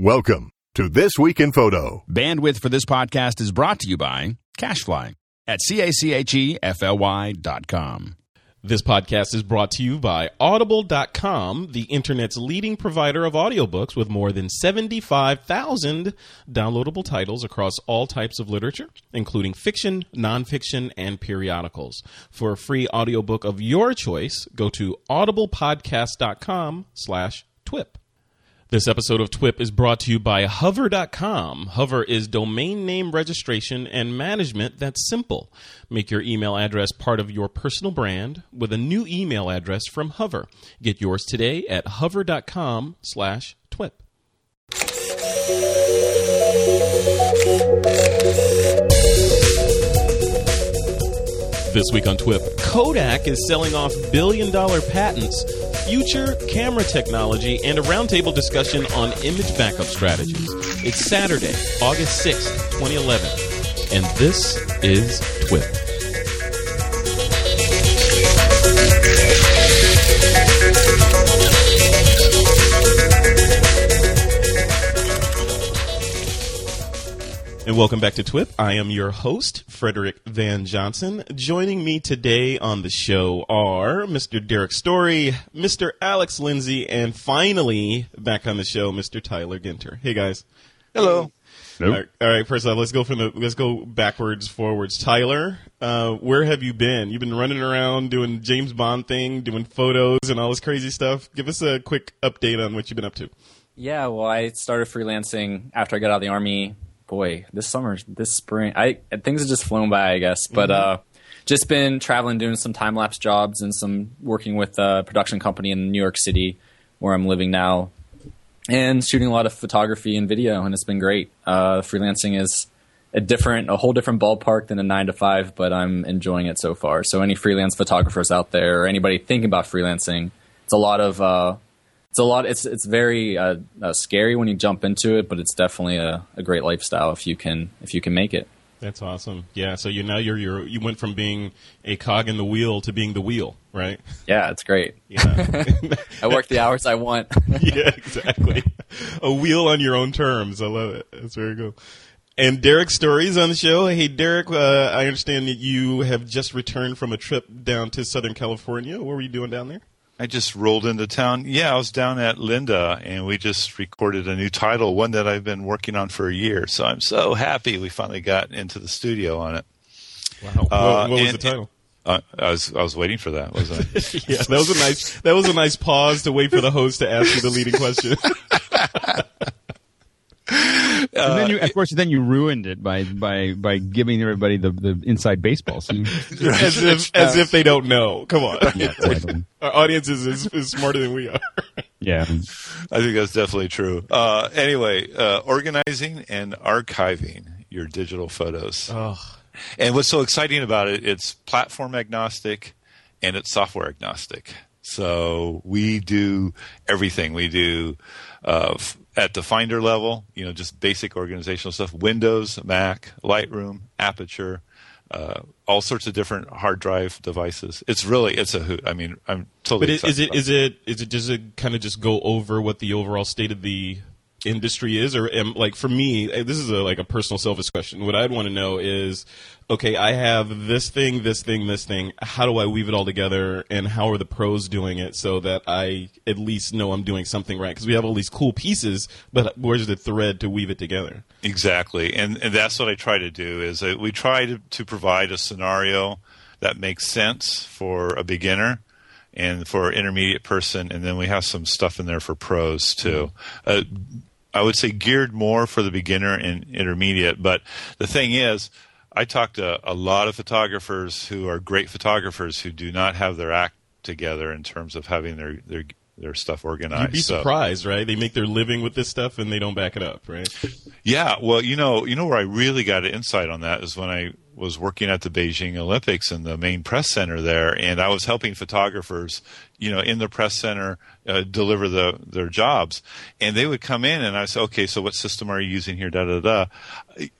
Welcome to This Week in Photo. Bandwidth for this podcast is brought to you by CacheFly at C-A-C-H-E-F-L-Y dot com. This podcast is brought to you by Audible.com, the internet's leading provider of audiobooks with more than 75,000 downloadable titles across all types of literature, including fiction, nonfiction, and periodicals. For a free audiobook of your choice, go to audiblepodcast.com slash twip. This episode of TWIP is brought to you by Hover.com. Hover is domain name registration and management that's simple. Make your email address part of your personal brand with a new email address from Hover. Get yours today at Hover.com slash This week on TWIP, Kodak is selling off billion dollar patents, future camera technology, and a roundtable discussion on image backup strategies. It's Saturday, August 6th, 2011, and this is TWIP. And welcome back to TWIP. I am your host, Frederick Van Johnson. Joining me today on the show are Mr. Derrick Story, Mr. Alex Lindsay, and finally back on the show, Mr. Tyler Ginter. Hey guys. Hello. All right, all right, first off, let's go from the let's go backwards, forwards. Tyler, uh, where have you been? You've been running around doing James Bond thing, doing photos and all this crazy stuff. Give us a quick update on what you've been up to. Yeah, well, I started freelancing after I got out of the army. Boy, this summer, this spring, I things have just flown by, I guess. But uh, just been traveling, doing some time lapse jobs, and some working with a production company in New York City, where I'm living now, and shooting a lot of photography and video, and it's been great. Uh, freelancing is a different, a whole different ballpark than a nine to five, but I'm enjoying it so far. So, any freelance photographers out there, or anybody thinking about freelancing, it's a lot of uh, it's a lot. It's it's very uh, uh, scary when you jump into it, but it's definitely a, a great lifestyle if you can if you can make it. That's awesome. Yeah. So you now you're you're you went from being a cog in the wheel to being the wheel, right? Yeah, it's great. Yeah. I work the hours I want. yeah, exactly. A wheel on your own terms. I love it. That's very cool. And Derrick Story's on the show. Hey, Derrick, uh, I understand that you have just returned from a trip down to Southern California. What were you doing down there? I just rolled into town. Yeah, I was down at Lynda and we just recorded a new title, one that I've been working on for a year. So I'm so happy we finally got into the studio on it. Wow. what, Uh, what was and- the title? Uh, I was I was waiting for that, wasn't I? yeah, that was a nice that was a nice pause to wait for the host to ask you the leading question. and then you, of course, then you ruined it by by by giving everybody the, the inside baseball. So, as if as if they don't know. Come on. yeah, totally. Our audience is, is, is smarter than we are. yeah. I think that's definitely true. Uh, anyway, uh, organizing and archiving your digital photos. Oh, And what's so exciting about it, it's platform agnostic and it's software agnostic. So we do everything. We do uh, f- at the Finder level, you know, just basic organizational stuff Windows, Mac, Lightroom, Aperture, uh, all sorts of different hard drive devices. It's really, it's a hoot. I mean, I'm totally but it, is it is it is it does it kind of just go over what the overall state of the industry is, or am, like for me, eh, this is a like a personal selfish question. What I'd want to know is, okay, I have this thing, this thing, this thing. How do I weave it all together, and how are the pros doing it so that I at least know I'm doing something right? Because we have all these cool pieces, but where's the thread to weave it together? Exactly, and and that's what I try to do. Is that we try to, to provide a scenario that makes sense for a beginner and for an intermediate person, and then we have some stuff in there for pros too. Uh, I would say geared more for the beginner and intermediate. But the thing is, I talk to a lot of photographers who are great photographers who do not have their act together in terms of having their their their stuff organized. You'd be So- surprised, right? They make their living with this stuff and they don't back it up, right? Yeah, well, you know, you know where I really got an insight on that is when I was working at the Beijing Olympics in the main press center there, and I was helping photographers you know, in the press center, uh, deliver the their jobs, and they would come in, and I say, okay, so what system are you using here? Da da da.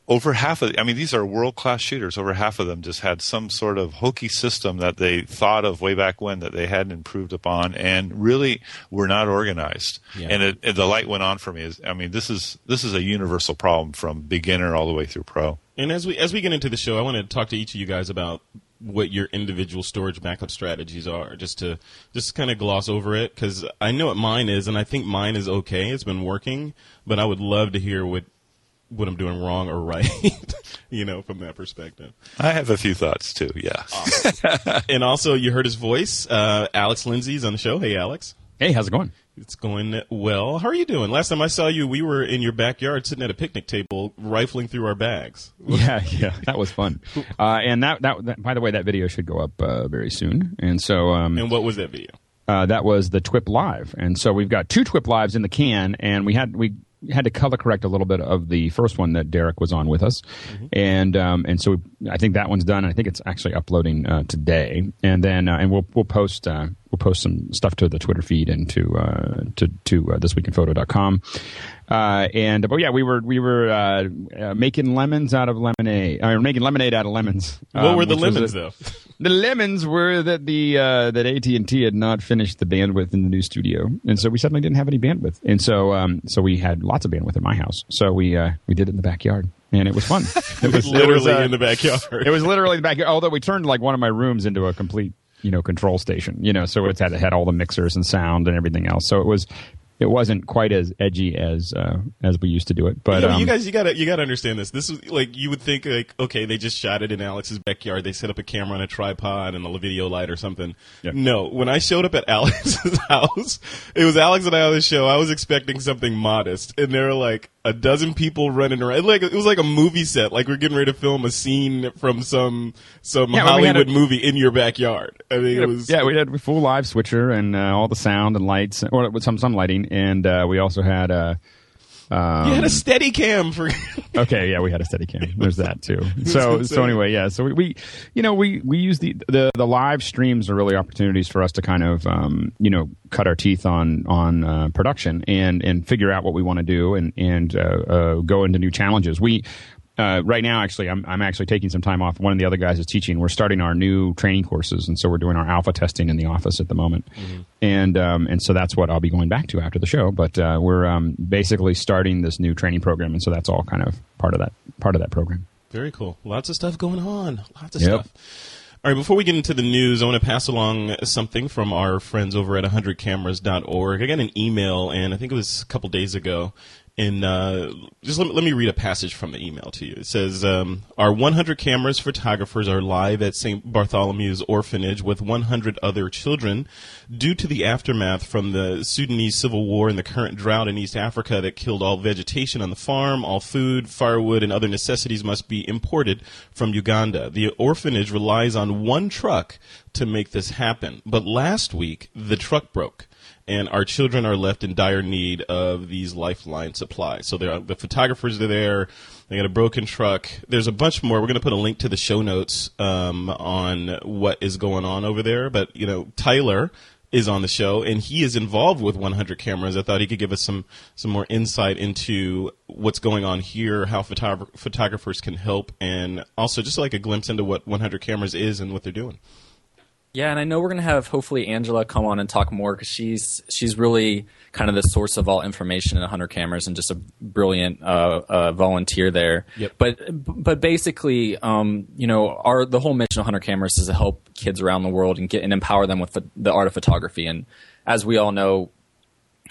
Over half of, I mean, these are world class shooters. Over half of them just had some sort of hokey system that they thought of way back when that they hadn't improved upon, and really were not organized. Yeah. And, it, and the light went on for me. Is I mean, this is this is a universal problem from beginner all the way through pro. And as we as we get into the show, I want to talk to each of you guys about what your individual storage backup strategies are, just to just kind of gloss over it because I know what mine is, and I think mine is okay. It's been working, but I would love to hear what what I'm doing wrong or right, you know, from that perspective. I have a few thoughts too. Yeah. And also, you heard his voice. Uh, Alex Lindsay's on the show. Hey, Alex. Hey, how's it going? It's going well. How are you doing? Last time I saw you, we were in your backyard sitting at a picnic table, rifling through our bags. Yeah, yeah, that was fun. Uh, and that, that, that, by the way, that video should go up uh, very soon. And so, um, And what was that video? uh, that was the TWIP live, and so we've got two TWIP lives in the can, and we had we had to color correct a little bit of the first one that Derrick was on with us, and um, and so we, I think that one's done. I think it's actually uploading uh, today, and then uh, and we'll we'll post uh, we'll post some stuff to the Twitter feed and to uh, to to uh, thisweekinphoto.com. Uh, and but yeah, we were we were uh, uh, making lemons out of lemonade, or making lemonade out of lemons. What um, were the lemons, a- though? the lemons were that the uh, that AT and T had not finished the bandwidth in the new studio, and so we suddenly didn't have any bandwidth, and so um, so we had lots of bandwidth in my house, so we uh, we did it in the backyard, and it was fun. It was Literally it was, uh, in the backyard. It was literally in the backyard. Although we turned like one of my rooms into a complete you know control station, you know, so it had it had all the mixers and sound and everything else. So it was it wasn't quite as edgy as uh, as we used to do it, but Yeah, um, you guys, you gotta, you gotta understand this. This is like you would think, like, okay, they just shot it in Alex's backyard. They set up a camera on a tripod and a video light or something. Yeah. No, when I showed up at Alex's house, it was Alex and I on the show. I was expecting something modest, and they're like a dozen people running around. Like it was like a movie set. Like we're getting ready to film a scene from some some Yeah, well, we had Hollywood a- movie in your backyard. I mean, it was yeah, we had a full live switcher and uh, all the sound and lights, or with some some lighting, and uh, we also had uh, you had a steady cam for. okay, yeah, we had a steady cam. There's that too. So so anyway, yeah, so we, we you know we we use the, the the live streams are really opportunities for us to kind of um, you know cut our teeth on on uh, production and and figure out what we want to do and and uh, uh, go into new challenges. We uh, right now, actually, I'm, I'm actually taking some time off. One of the other guys is teaching. We're starting our new training courses, and so we're doing our alpha testing in the office at the moment. And um, and so that's what I'll be going back to after the show. But uh, we're um, basically starting this new training program, and so that's all kind of part of that part of that program. Very cool. Lots of stuff going on. Lots of Yep. stuff. All right, before we get into the news, I want to pass along something from our friends over at 100cameras.org. I got an email, and I think it was a couple days ago. And uh, just let me, let me read a passage from the email to you. It says, um, Our 100 cameras photographers are live at St. Bartholomew's orphanage with 100 other children due to the aftermath from the Sudanese civil war and the current drought in East Africa that killed all vegetation on the farm, all food, firewood, and other necessities must be imported from Uganda. The orphanage relies on one truck to make this happen. But last week, the truck broke and our children are left in dire need of these lifeline supplies. So there are, the photographers are there. They got a broken truck. There's a bunch more. We're going to put a link to the show notes um, on what is going on over there. But you know, Tyler is on the show and he is involved with 100 cameras. I thought he could give us some some more insight into what's going on here, how photog- photographers can help, and also just like a glimpse into what 100 cameras is and what they're doing. Yeah, and I know we're gonna have hopefully Angela come on and talk more because she's she's really kind of the source of all information in 100 cameras and just a brilliant uh, uh, volunteer there. Yep. But but basically, um, you know, our the whole mission of 100 cameras is to help kids around the world and get and empower them with the, the art of photography. And as we all know,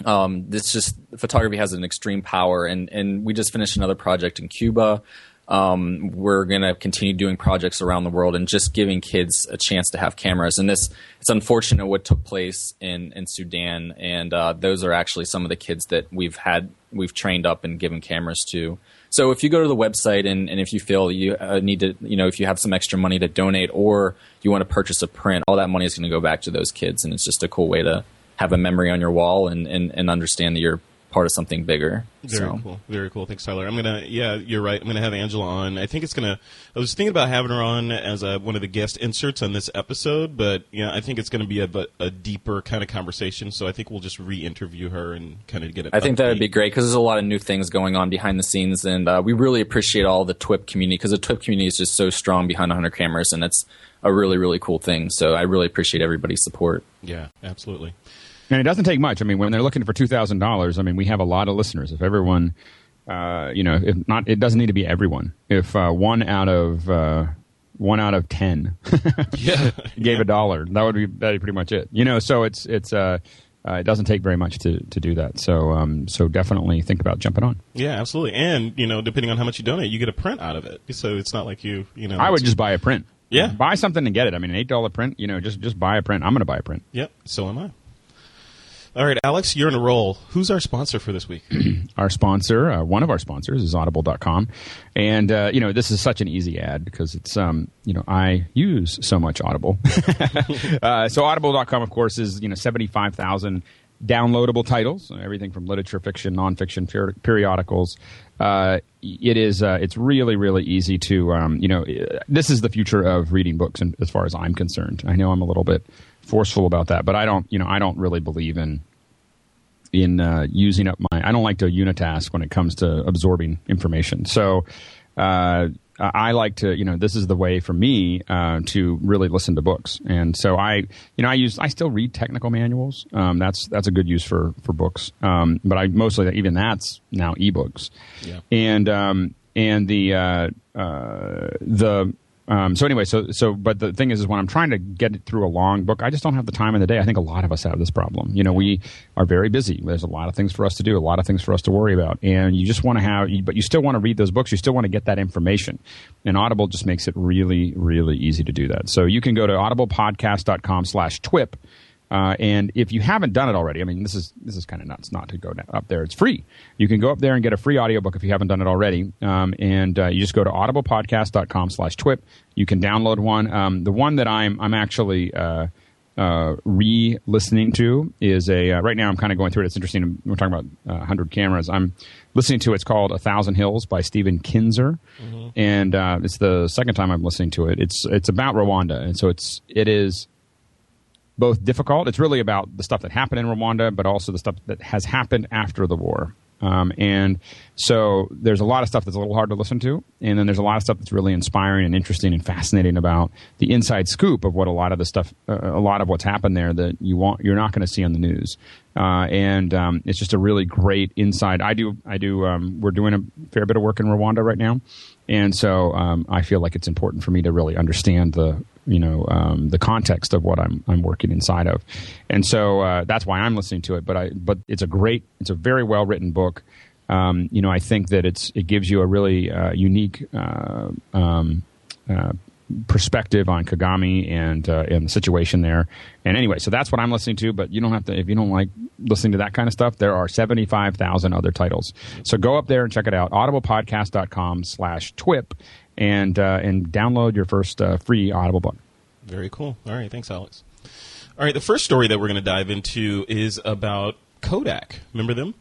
um, this just photography has an extreme power, and and we just finished another project in Cuba. Um, we're going to continue doing projects around the world and just giving kids a chance to have cameras. And this, it's unfortunate what took place in, in Sudan. And, uh, those are actually some of the kids that we've had, we've trained up and given cameras to. So if you go to the website and, and if you feel you uh, need to, you know, if you have some extra money to donate or you want to purchase a print, all that money is going to go back to those kids. And it's just a cool way to have a memory on your wall and, and, and understand that you're part of something bigger. Very so. cool. Very cool. Thanks, Tyler. I'm gonna. Yeah, you're right. I'm gonna have Angela on. I think it's gonna. I was thinking about having her on as a, one of the guest inserts on this episode, but yeah, I think it's gonna be a, a deeper kind of conversation. So I think we'll just re-interview her and kind of get it. I think that would be great because there's a lot of new things going on behind the scenes, and uh, we really appreciate all the TWIP community because the TWIP community is just so strong behind 100 cameras, and it's a really really cool thing. So I really appreciate everybody's support. Yeah, absolutely. And it doesn't take much. I mean, when they're looking for two thousand dollars, I mean, we have a lot of listeners. If everyone, uh, you know, if not, it doesn't need to be everyone. If uh, one out of uh, one out of ten Yeah, gave a dollar, that would be that'd be pretty much it. You know, so it's it's uh, uh, it doesn't take very much to to do that. So um, so definitely think about jumping on. yeah, absolutely. And you know, depending on how much you donate, you get a print out of it. So it's not like you, you know. I would just buy a print. Yeah. buy something and get it. I mean, an eight dollar print. You know, just just buy a print. I'm going to buy a print. Yep. So am I. All right, Alex, you're in a roll. Who's our sponsor for this week? our sponsor, uh, one of our sponsors is audible.com. And, uh, you know, this is such an easy ad because it's, um, you know, I use so much Audible. uh, so audible.com, of course, is, you know, 75,000 downloadable titles, everything from literature, fiction, nonfiction, peri- periodicals. Uh, it is, uh, it's really, really easy to, um, you know, uh, this is the future of reading books and as far as I'm concerned. I know I'm a little bit forceful about that, but I don't, you know, I don't really believe in, in uh, using up my. I don't like to unitask when it comes to absorbing information. So uh, I like to, you know, this is the way for me uh, to really listen to books. And so I, you know, I use. I still read technical manuals. Um, that's that's a good use for for books. Um, but I mostly even that's now ebooks. Yeah. And um, and the uh, uh, the um, so anyway, so so but the thing is, is when I'm trying to get through a long book, I just don't have the time in the day. I think a lot of us have this problem. You know, we are very busy. There's a lot of things for us to do, a lot of things for us to worry about, and you just want to have, but you still want to read those books. You still want to get that information, and Audible just makes it really, really easy to do that. So you can go to audiblepodcast.com/twip. Uh, and if you haven't done it already, I mean, this is this is kind of nuts not to go up there. It's free. You can go up there and get a free audiobook if you haven't done it already. Um, and uh, you just go to audiblepodcast.com slash twip. You can download one. Um, the one that I'm I'm actually uh, uh, re-listening to is a uh, right now I'm kind of going through it. It's interesting. We're talking about uh, 100 cameras. I'm listening to it's called A Thousand Hills by Stephen Kinzer, and uh, it's the second time I'm listening to it. It's it's about Rwanda, and so it's it is both difficult. It's really about the stuff that happened in Rwanda, but also the stuff that has happened after the war. Um, and so there's a lot of stuff that's a little hard to listen to, and then there's a lot of stuff that's really inspiring and interesting and fascinating about the inside scoop of what a lot of the stuff, uh, a lot of what's happened there that you want, you're not going to see on the news. Uh, and um, it's just a really great inside. I do, I do. Um, we're doing a fair bit of work in Rwanda right now, and so um, I feel like it's important for me to really understand the you know um, the context of what I'm I'm working inside of, and so uh, that's why I'm listening to it. But I but it's a great, it's a very well written book. Um, you know, I think that it's it gives you a really uh, unique uh, um, uh, perspective on Kagame and uh, and the situation there. And anyway, so that's what I'm listening to. But you don't have to if you don't like listening to that kind of stuff. There are seventy five thousand other titles. So go up there and check it out. Audiblepodcast.com slash twip and uh, and download your first uh, free Audible book. Very cool. All right, thanks, Alex. All right, the first story that we're going to dive into is about Kodak. Remember them?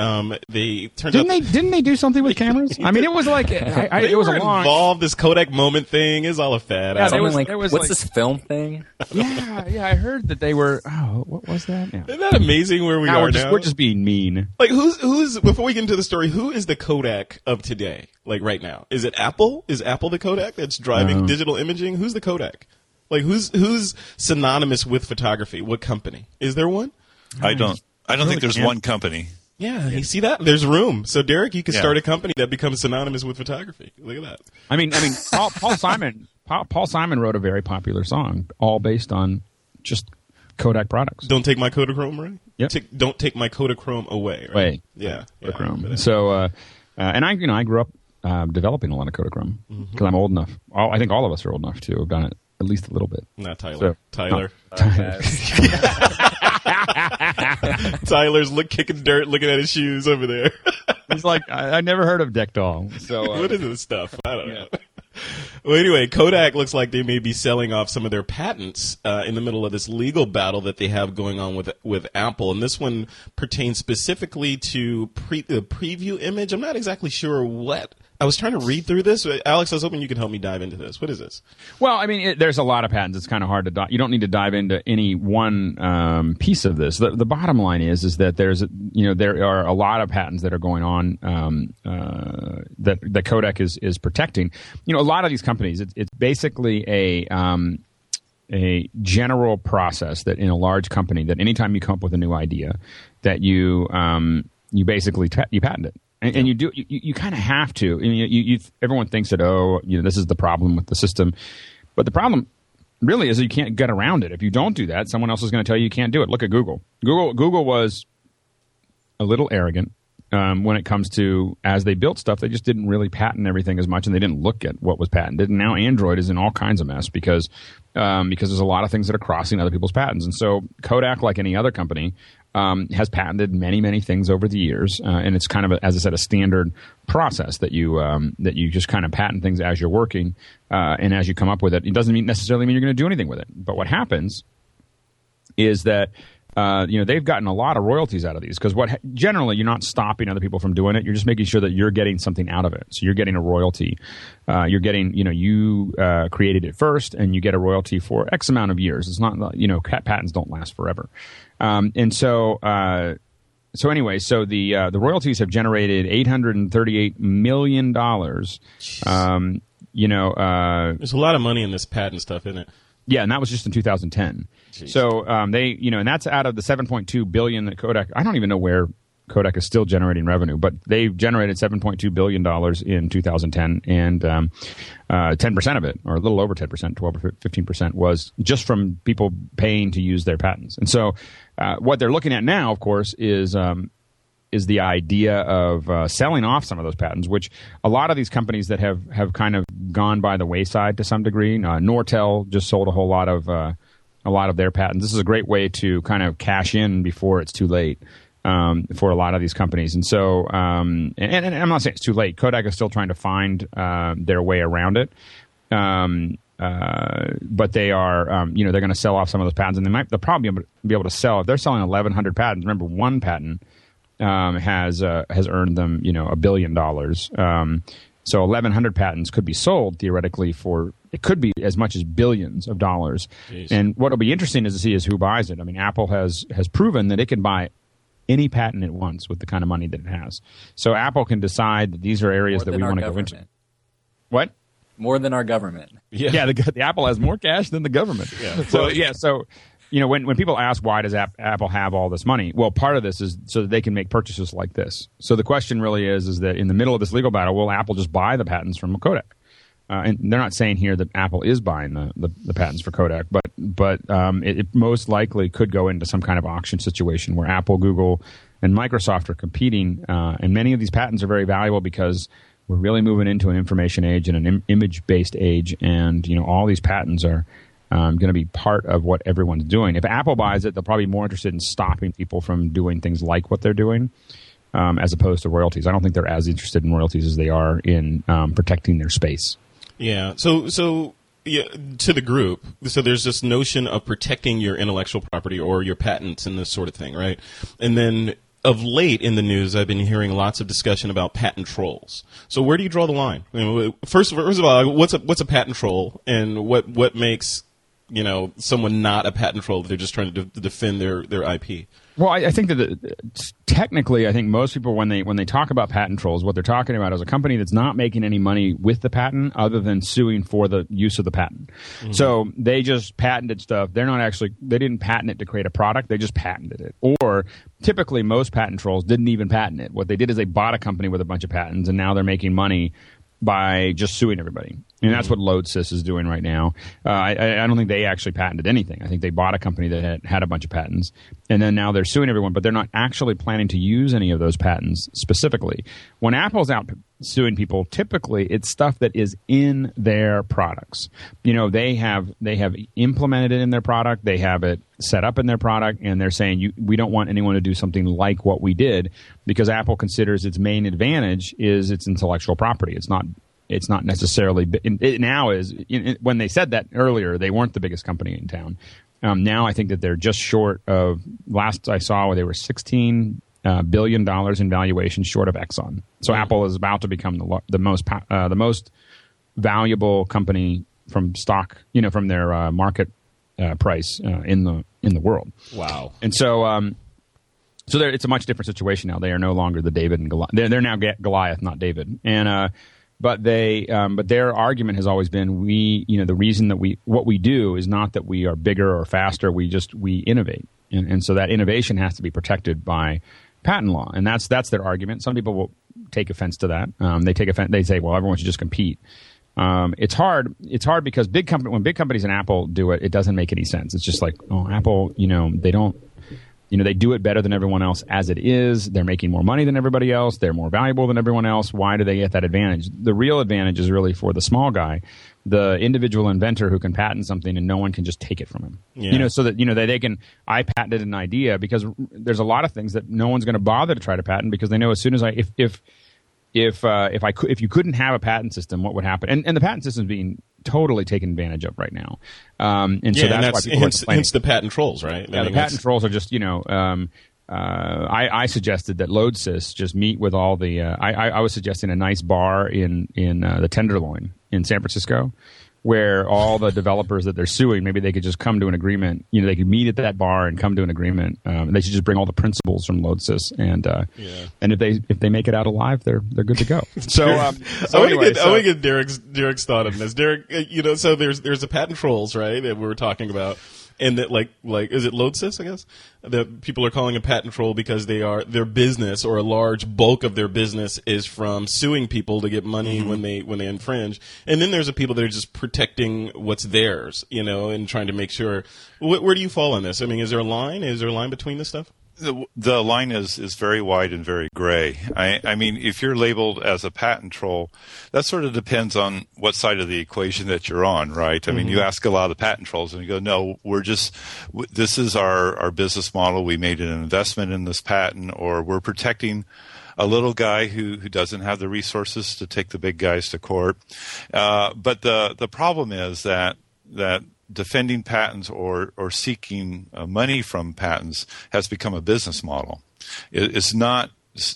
Um, they turned Didn't out they? Didn't they do something with cameras? I mean, it was like I, I, they it was were a long. involved. This Kodak moment thing is all a fad. Yeah, I was- like, there was what's like- this film thing? Yeah, yeah. I heard that they were. Oh, what was that? Yeah. Isn't that amazing where we Now are we're just now? we're just being mean. like who's who's before we get into the story who is the kodak of today like right now is it apple is apple the kodak that's driving No. digital imaging who's the kodak like who's who's synonymous with photography what company is there one I don't. I don't think there's can't- one company. Yeah you see that there's room so derrick you could Yeah. start a company that becomes synonymous with photography look at that I mean, I mean, Paul, Paul Simon. Paul, Paul Simon wrote a very popular song, all based on just Kodak products. don't take my kodachrome away Yep. Take- don't take my kodachrome away right? Away. yeah, yeah. Kodachrome. Uh, So, uh, uh, and I, you know, I grew up uh, developing a lot of Kodachrome because Mm-hmm. I'm old enough. All, I think all of us are old enough to have done it at least a little bit. not tyler So- tyler Okay. tyler's look kicking dirt looking at his shoes over there He's like, I, I never heard of Deck Deckdoll. So, uh, what is this stuff i don't know Well, anyway, Kodak looks like they may be selling off some of their patents uh, in the middle of this legal battle that they have going on with with Apple, and this one pertains specifically to pre- the preview image. I'm not exactly sure what. I was trying to read through this. Alex, I was hoping you could help me dive into this. What is this? Well, I mean, it, there's a lot of patents. It's kind of hard to. You don't need to dive into any one um, piece of this. The, the bottom line is, is that there's, you know, there are a lot of patents that are going on um, uh, that that Kodak is is protecting. You know, a lot of these companies, it's, it's basically a um, a general process that in a large company that anytime you come up with a new idea, that you um, you basically ta- you patent it. And, and you do you, you kind of have to. I mean, you, you, everyone thinks that oh, you know, this is the problem with the system, but the problem really is you can't get around it. If you don't do that, someone else is going to tell you you can't do it. Look at Google. Google Google was a little arrogant um, when it comes to as they built stuff, they just didn't really patent everything as much, and they didn't look at what was patented. And now Android is in all kinds of mess because um, because there's a lot of things that are crossing other people's patents. And so Kodak, like any other company, um, has patented many many things over the years, uh, and it's kind of a, as I said a standard process that you um, that you just kind of patent things as you're working, uh, and as you come up with it. It doesn't mean necessarily mean you're going to do anything with it, but what happens is that uh, you know they've gotten a lot of royalties out of these because what generally you're not stopping other people from doing it. You're just making sure that you're getting something out of it. So you're getting a royalty. Uh, you're getting you know you uh, created it first and you get a royalty for x amount of years. It's not you know patents don't last forever. Um, and so uh, so anyway so the uh, the royalties have generated 838 million dollars. Um, you know uh, There's a lot of money in this patent stuff, isn't it? Yeah, and that was just in 2010. So um, they, you know, and that's out of the 7.2 billion that Kodak. I don't even know where Kodak is still generating revenue, but they generated 7.2 billion dollars in 2010, and um, uh, 10% of it, or a little over 10%, 12 or 15 percent, was just from people paying to use their patents. And so, uh, what they're looking at now, of course, is um, is the idea of uh, selling off some of those patents, which a lot of these companies that have, have kind of gone by the wayside to some degree. Uh, Nortel just sold a whole lot of uh, a lot of their patents. This is a great way to kind of cash in before it's too late um, for a lot of these companies. And so, um, and, and, I'm not saying it's too late. Kodak is still trying to find uh, their way around it. Um, uh, but they are, um, you know, they're going to sell off some of those patents, and they might they'll probably be able, to, be able to sell if they're selling 1,100 patents. Remember, one patent um, has uh, has earned them you know a billion dollars. Um, so 1,100 patents could be sold theoretically for it could be as much as billions of dollars. Jeez. And what will be interesting is to see is who buys it. I mean, Apple has has proven that it can buy any patent it wants with the kind of money that it has. So Apple can decide that these are areas More that than we want to go into. What? More than our government. Yeah, the, the Apple has more cash than the government. Yeah. So yeah, so you know when when people ask why does App, Apple have all this money? Well, part of this is so that they can make purchases like this. So the question really is is that in the middle of this legal battle, will Apple just buy the patents from Kodak? Uh, and they're not saying here that Apple is buying the, the, the patents for Kodak, but but um, it, it most likely could go into some kind of auction situation where Apple, Google, and Microsoft are competing. Uh, and many of these patents are very valuable because we're really moving into an information age and an Im- image based age, and you know all these patents are um, going to be part of what everyone's doing. If Apple buys it, they'll probably be more interested in stopping people from doing things like what they're doing. Um, as opposed to royalties, I don't think they're as interested in royalties as they are in um, protecting their space. Yeah. So so yeah, to the group. So there's this notion of protecting your intellectual property or your patents and this sort of thing, right? And then of late in the news, I've been hearing lots of discussion about patent trolls. So where do you draw the line? First, first of all, what's a what's a patent troll, and what what makes you know someone not a patent troll they're just trying to de- defend their their IP? Well, I, I think that the, technically, I think most people when they when they talk about patent trolls, what they're talking about is a company that's not making any money with the patent other than suing for the use of the patent. Mm-hmm. So they just patented stuff. They're not actually they didn't patent it to create a product. They just patented it. Or typically, most patent trolls didn't even patent it. What they did is they bought a company with a bunch of patents, and now they're making money by just suing everybody. And that's what Lodsys is doing right now. Uh, I, I don't think they actually patented anything. I think they bought a company that had, had a bunch of patents, and then now they're suing everyone, but they're not actually planning to use any of those patents specifically. When Apple's out suing people, typically it's stuff that is in their products. You know, they have they have implemented it in their product, they have it set up in their product, and they're saying you, we don't want anyone to do something like what we did because Apple considers its main advantage is its intellectual property. It's not it's not necessarily it now is when they said that earlier they weren't the biggest company in town. Um, now I think that they're just short of last I saw where they were sixteen uh, billion dollars in valuation short of Exxon. So. Apple is about to become the the most uh, the most valuable company from stock, you know, from their uh, market uh, price uh, in the in the world. Wow! And so, um, so it's a much different situation now. They are no longer the David and Goliath. They're, they're now Goliath, not David. And uh, but they, um, but their argument has always been we, you know, the reason that we what we do is not that we are bigger or faster. We just we innovate, and, and so that innovation has to be protected by patent law, and that's that's their argument. Some people will take offense to that. Um, they take offense. They say, well, everyone should just compete. Um, it's hard. It's hard because big company when big companies and Apple do it, it doesn't make any sense. It's just like, oh, Apple, you know, they don't, you know, they do it better than everyone else as it is. They're making more money than everybody else. They're more valuable than everyone else. Why do they get that advantage? The real advantage is really for the small guy, the individual inventor who can patent something and no one can just take it from him. Yeah. You know, so that you know they, they can. I patented an idea because there's a lot of things that no one's going to bother to try to patent because they know as soon as I if if if uh, if I could, if you couldn't have a patent system, what would happen? And, and the patent system is being totally taken advantage of right now. Um, and yeah, so that's, and that's why people hence, are hence the patent trolls, right? Yeah, I mean, the patent trolls are just you know. Um, uh, I, I, suggested that Lodsys just meet with all the. Uh, I, I, was suggesting a nice bar in in uh, the Tenderloin in San Francisco, where all the developers that they're suing, maybe they could just come to an agreement. You know, they could meet at that bar and come to an agreement. Um, they should just bring all the principles from Lodsys, and uh, yeah. and if they if they make it out alive, they're they're good to go. So, um, so I anyway, get, so, get Derrick's Derrick's thought on this. Derrick, uh, you know, so there's there's a patent trolls, right? That we were talking about and that like like is it Lodsys? I guess that people are calling a patent troll because they are their business or a large bulk of their business is from suing people to get money mm-hmm. when they when they infringe, and then there's the people that are just protecting what's theirs, you know, and trying to make sure. Wh- where do you fall on this? I mean, is there a line? Is there a line between this stuff? The, the line is, is very wide and very gray. I, I mean, if you're labeled as a patent troll, that sort of depends on what side of the equation that you're on, right? I mm-hmm. mean, you mm-hmm. ask a lot of patent trolls and you go, no, we're just, this is our, our business model. We made an investment in this patent or we're protecting a little guy who, who doesn't have the resources to take the big guys to court. Uh, but the, the problem is that, that defending patents or, or seeking uh, money from patents has become a business model. It, it's not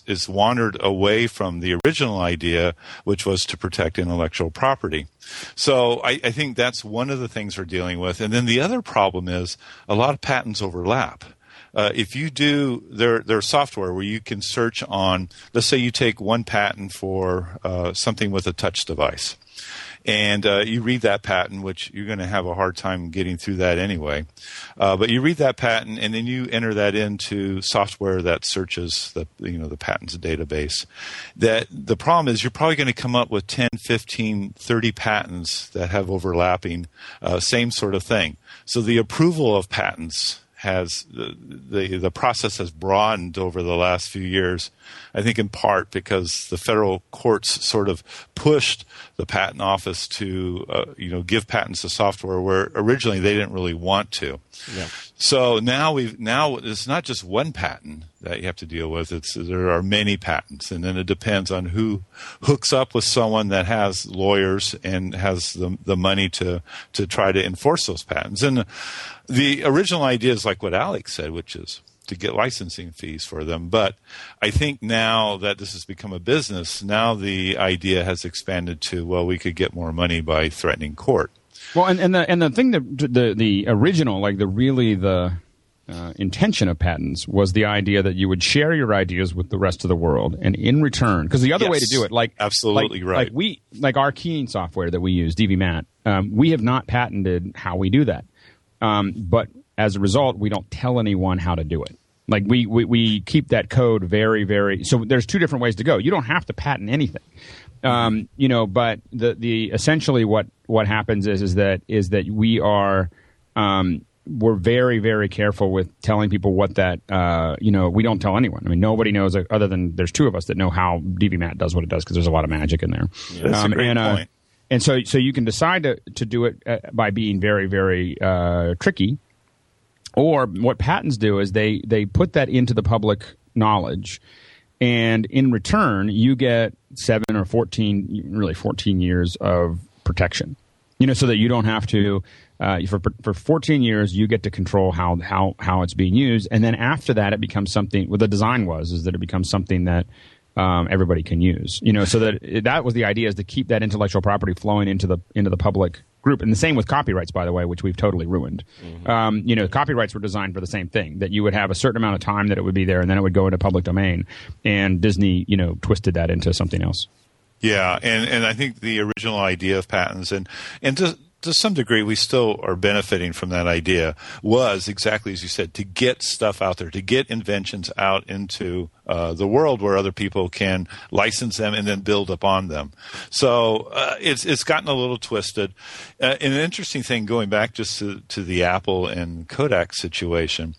it's wandered away from the original idea, which was to protect intellectual property. So I, I, think that's one of the things we're dealing with. And then the other problem is a lot of patents overlap. Uh, if you do there, there's software where you can search on. Let's say you take one patent for uh, something with a touch device, and uh, you read that patent, which you're going to have a hard time getting through that anyway. Uh, but you read that patent, and then you enter that into software that searches the you know the patents database. That the problem is you're probably going to come up with 10, 15, 30 patents that have overlapping, uh, same sort of thing. So the approval of patents has the, the, the process has broadened over the last few years. I think in part because the federal courts sort of pushed the patent office to uh, you know give patents to software where originally they didn't really want to. Yeah. So now we've now it's not just one patent that you have to deal with. It's there are many patents, and then it depends on who hooks up with someone that has lawyers and has the the money to to try to enforce those patents. And the original idea is like what Alex said, which is to get licensing fees for them. But I think now that this has become a business, now the idea has expanded to well, we could get more money by threatening court. Well, and, and the and the thing that the the original, like the really the uh, intention of patents was the idea that you would share your ideas with the rest of the world, and in return, because the other yes, way to do it, like absolutely like, right, like we like our keying software that we use, dvMatte, um, we have not patented how we do that, um, but as a result, we don't tell anyone how to do it. Like we, we, we keep that code very, very. So there's two different ways to go. You don't have to patent anything, um, you know. But the the essentially what what happens is is that is that we are um, we're very very careful with telling people what that uh, you know we don't tell anyone. I mean nobody knows uh, other than there's two of us that know how dvMatte does what it does because there's a lot of magic in there. Yeah, that's um, a great and, uh, point. and so so you can decide to to do it uh, by being very very uh, tricky or what patents do is they they put that into the public knowledge, and in return you get seven or 14 really 14 years of protection. You know so that you don't have to uh, for for 14 years you get to control how how how it's being used. And then after that it becomes something what the design was is that it becomes something that um, everybody can use. You know so that that was the idea is to keep that intellectual property flowing into the into the public group. And the same with copyrights by the way which we've totally ruined. Um, you know copyrights were designed for the same thing that you would have a certain amount of time that it would be there and then it would go into public domain. And disney you know twisted that into something else. Yeah, and, and I think the original idea of patents, and and to to some degree, we still are benefiting from that idea. Was exactly as you said to get stuff out there, to get inventions out into uh, the world where other people can license them and then build upon them. So uh, it's it's gotten a little twisted. Uh, an interesting thing, going back just to, to the Apple and Kodak situation.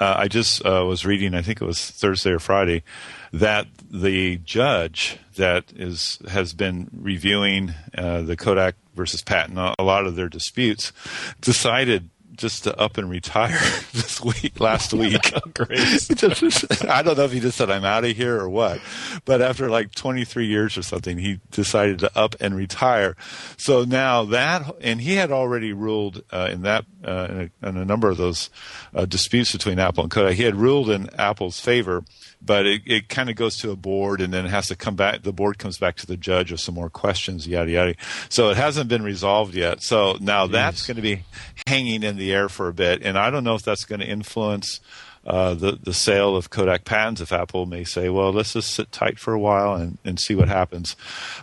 Uh, I just uh, was reading, I think it was Thursday or Friday, that the judge that is has been reviewing uh, the Kodak versus patent, a lot of their disputes, decided just to up and retire this week, last week. Just- I don't know if he just said I'm out of here or what, but after like 23 years or something, he decided to up and retire. So now that, and he had already ruled uh, in that uh, in, a, in a number of those uh, disputes between Apple and Kodak. He had ruled in Apple's favor, but it, it kind of goes to a board and then it has to come back. The board comes back to the judge with some more questions, yada yada. So it hasn't been resolved yet. So now that's going to be hanging in the air for a bit, and I don't know if that's going to influence uh, the the sale of Kodak patents. If Apple may say, "Well, let's just sit tight for a while and, and see what happens,"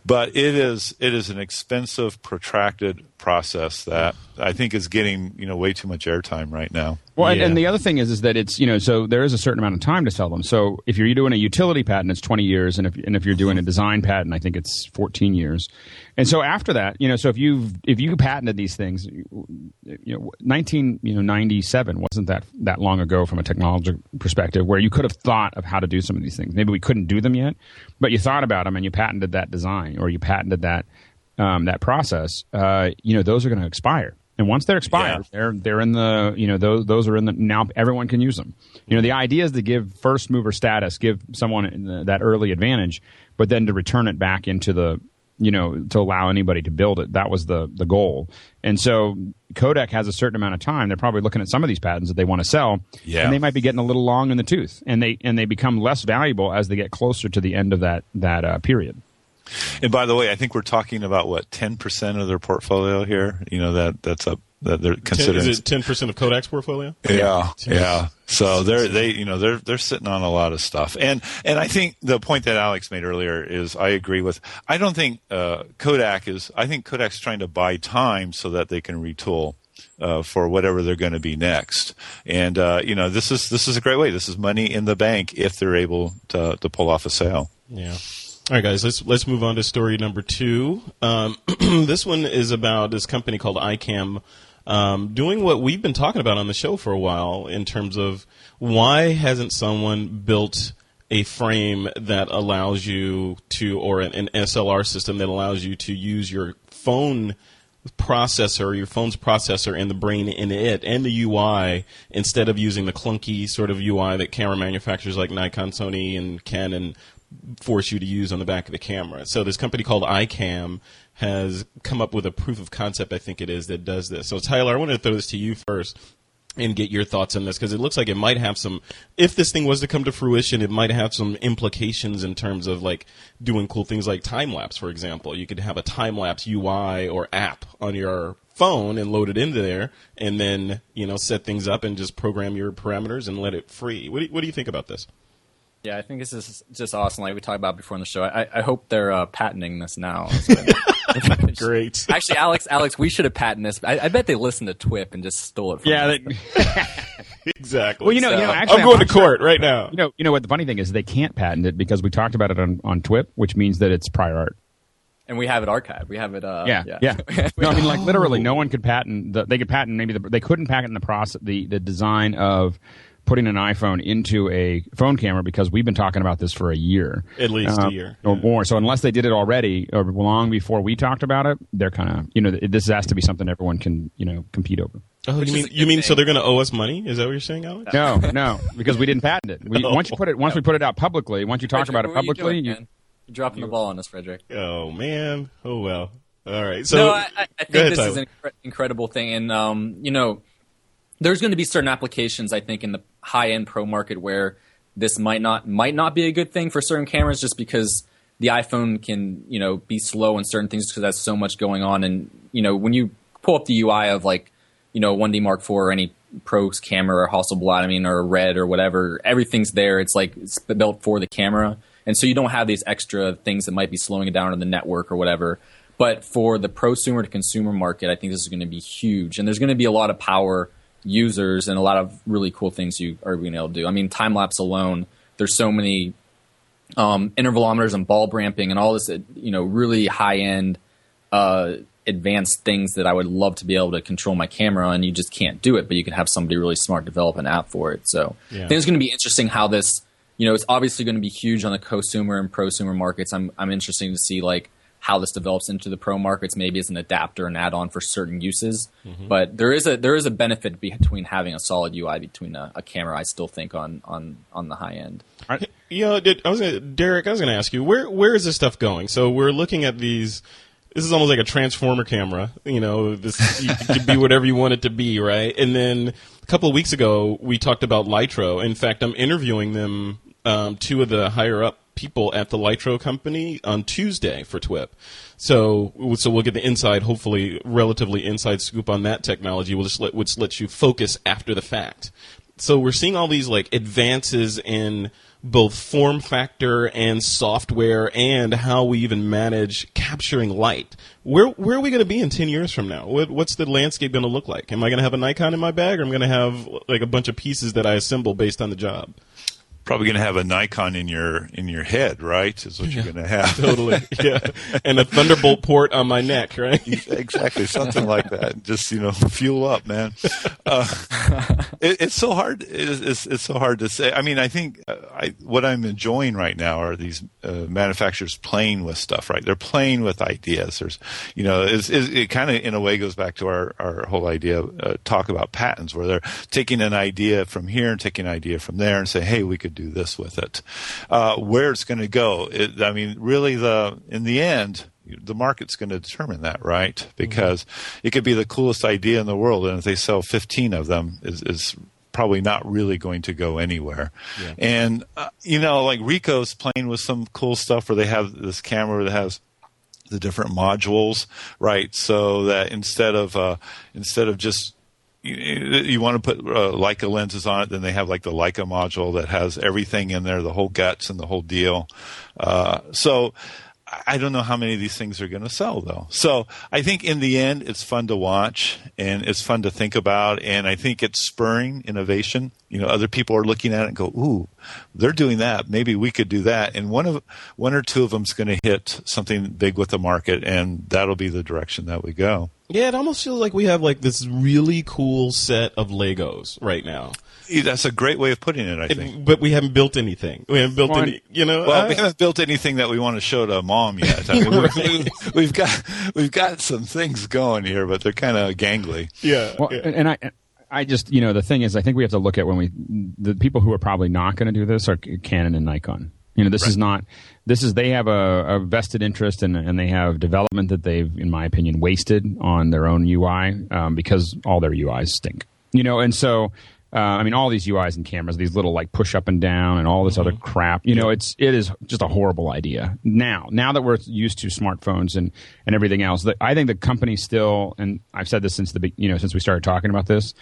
but it is it is an expensive, protracted process that I think is getting you know way too much airtime right now. Well, and, and the other thing is, is that it's you know, so there is a certain amount of time to sell them. So if you're doing a utility patent, it's 20 years, and if and if you're doing a design patent, I think it's 14 years. And so after that, you know, so if you've if you patented these things, you know, 19 you know 97 wasn't that that long ago from a technology perspective, where you could have thought of how to do some of these things. Maybe we couldn't do them yet, but you thought about them and you patented that design or you patented that um, that process. Uh, you know, those are going to expire. And once they're expired, Yeah. they're they're in the you know those those are in the now everyone can use them. You know the idea is to give first mover status, give someone the, that early advantage, but then to return it back into the you know to allow anybody to build it. That was the the goal. And so Kodak has a certain amount of time. They're probably looking at some of these patents that they want to sell, Yeah. and they might be getting a little long in the tooth, and they and they become less valuable as they get closer to the end of that that uh, period. And by the way, I think we're talking about what ten percent of their portfolio here. You know that that's up that they're Ten, considering. is it ten percent of Kodak's portfolio? Yeah, yeah. So they're they you know they're they're sitting on a lot of stuff, and and I think the point that Alex made earlier is I agree with. I don't think uh, Kodak is. I think Kodak's trying to buy time so that they can retool. Uh, for whatever they're going to be next, and uh, you know this is this is a great way. This is money in the bank if they're able to to pull off a sale. Yeah. All right, guys. Let's let's move on to story number two. Um, this one is about this company called iCam um, doing what we've been talking about on the show for a while in terms of why hasn't someone built a frame that allows you to, or an, an SLR system that allows you to use your phone processor, your phone's processor, and the brain in it, and the UI, instead of using the clunky sort of UI that camera manufacturers like Nikon, Sony, and Canon force you to use on the back of the camera. So this company called iCam has come up with a proof of concept, I think it is, that does this. So Tyler, I want to throw this to you first and get your thoughts on this because it looks like it might have some if this thing was to come to fruition it might have some implications in terms of like doing cool things like time lapse for example you could have a time lapse ui or app on your phone and load it into there and then you know set things up and just program your parameters and let it free what do you, what do you think about this Yeah, I think this is just awesome. Like we talked about before in the show. I, I hope they're uh, patenting this now. great Actually, Alex, Alex, we should have patented this. I, I bet they listened to TWIP and just stole it from Yeah, us. they, exactly well, you know, you know, actually, i'm going to not sure- court right now You know, you know what the funny thing is? They can't patent it because we talked about it on, on TWIP, which means that it's prior art. and we have it archived. We have it. Uh, Yeah, yeah. no, I mean, like literally, no one could patent. The, they could patent maybe the, they couldn't patent the process, the the design of putting an iPhone into a phone camera because we've been talking about this for a year, At least a Uh, year, or yeah. more. So unless they did it already or long before we talked about it, they're kind of you know this has to be something everyone can you know compete over. oh Which you mean you good mean so they're going to owe us money is that what you're saying alex No, no, because we didn't patent it. We, Once you put it, once we put it out publicly, once you talk Richard, about it what are you publicly, doing, you, man? You're dropping the ball on us, Frederick. Oh man. Oh well. All right. So no, I, I I think ahead, this is an incre- incredible thing, and um, you know, there's going to be certain applications I think in the high end pro market where this might not might not be a good thing for certain cameras, just because the iPhone can you know be slow in certain things because that's so much going on, and you know when you pull up the UI of like you know 1D Mark IV or any Pro's camera or Hasselblad, I mean, or Red or whatever, everything's there. It's like it's built for the camera, and so you don't have these extra things that might be slowing it down in the network or whatever. But for the prosumer to consumer market, I think this is going to be huge, and there's going to be a lot of power users and a lot of really cool things you are being able to do. I mean, time lapse alone, there's so many um, intervalometers and bulb ramping and all this, uh, you know, really high end, uh, advanced things that I would love to be able to control my camera, and you just can't do it. But you can have somebody really smart develop an app for it. So Yeah. I think it's going to be interesting how this, you know, it's obviously going to be huge on the consumer and prosumer markets. I'm I'm interested to see like how this develops into the pro markets, maybe as an adapter and add-on for certain uses. But there is a there is a benefit between having a solid UI between a, a camera. I still think on on on the high end. You know, did, I was gonna, Derrick. I was going to ask you where where is this stuff going? So we're looking at these. This is almost like a transformer camera. You know, this you could be whatever you want it to be, right? And then a couple of weeks ago, we talked about Lytro. In fact, I'm interviewing them, um, two of the higher up people at the Lytro company on Tuesday for TWIP. So, so we'll get the inside, hopefully, relatively inside scoop on that technology, which, which lets you focus after the fact. So we're seeing all these like advances in both form factor and software and how we even manage capturing light. Where where are we going to be in 10 years from now? What, what's the landscape going to look like? Am I going to have a Nikon in my bag or am I going to have like a bunch of pieces that I assemble based on the job? Probably going to have a Nikon in your in your head, right? Is what you're going to have. Totally. yeah. And a Thunderbolt port on my neck, right? exactly something like that just you know fuel up man uh, it, it's so hard it's, it's, it's so hard to say i mean i think uh, I, what i'm enjoying right now are these uh, manufacturers playing with stuff right they're playing with ideas there's you know it's, it's, it kind of in a way goes back to our, our whole idea uh, talk about patents where they're taking an idea from here and taking an idea from there and say hey we could do this with it uh, where it's going to go it, i mean really the in the end the market's going to determine that, right? Because it could be the coolest idea in the world, and if they sell 15 of them, is, is probably not really going to go anywhere. And uh, you know, like Ricoh's playing with some cool stuff where they have this camera that has the different modules, right? So that instead of uh, instead of just you, you want to put uh, Leica lenses on it, then they have like the Leica module that has everything in there, the whole guts and the whole deal. Uh, so I don't know how many of these things are going to sell though. So I think in the end, it's fun to watch and it's fun to think about. And I think it's spurring innovation. You know, other people are looking at it and go, "Ooh, they're doing that. Maybe we could do that." And one of one or two of them's going to hit something big with the market, and that'll be the direction that we go. Yeah, it almost feels like we have like this really cool set of Legos right now. Yeah, That's a great way of putting it. I think. But we haven't built anything. We haven't built Well, any, you know. Well, I- we haven't built anything that we want to show to mom yet. I mean, we've, we've got we've got some things going here, but they're kind of gangly. yeah. Well, yeah. and I, I just, you know, the thing is, I think we have to look at when we, the people who are probably not going to do this are Canon and Nikon. You know, this is not, this is, they have a, a vested interest and, and they have development that they've, in my opinion, wasted on their own UI um, because all their UIs stink. You know, and so, uh, I mean, all these UIs and cameras, these little like push up and down and all this other crap. You know, it's it is just a horrible idea. Now, now that we're used to smartphones and and everything else, that I think the company still, and I've said this since the you know since we started talking about this,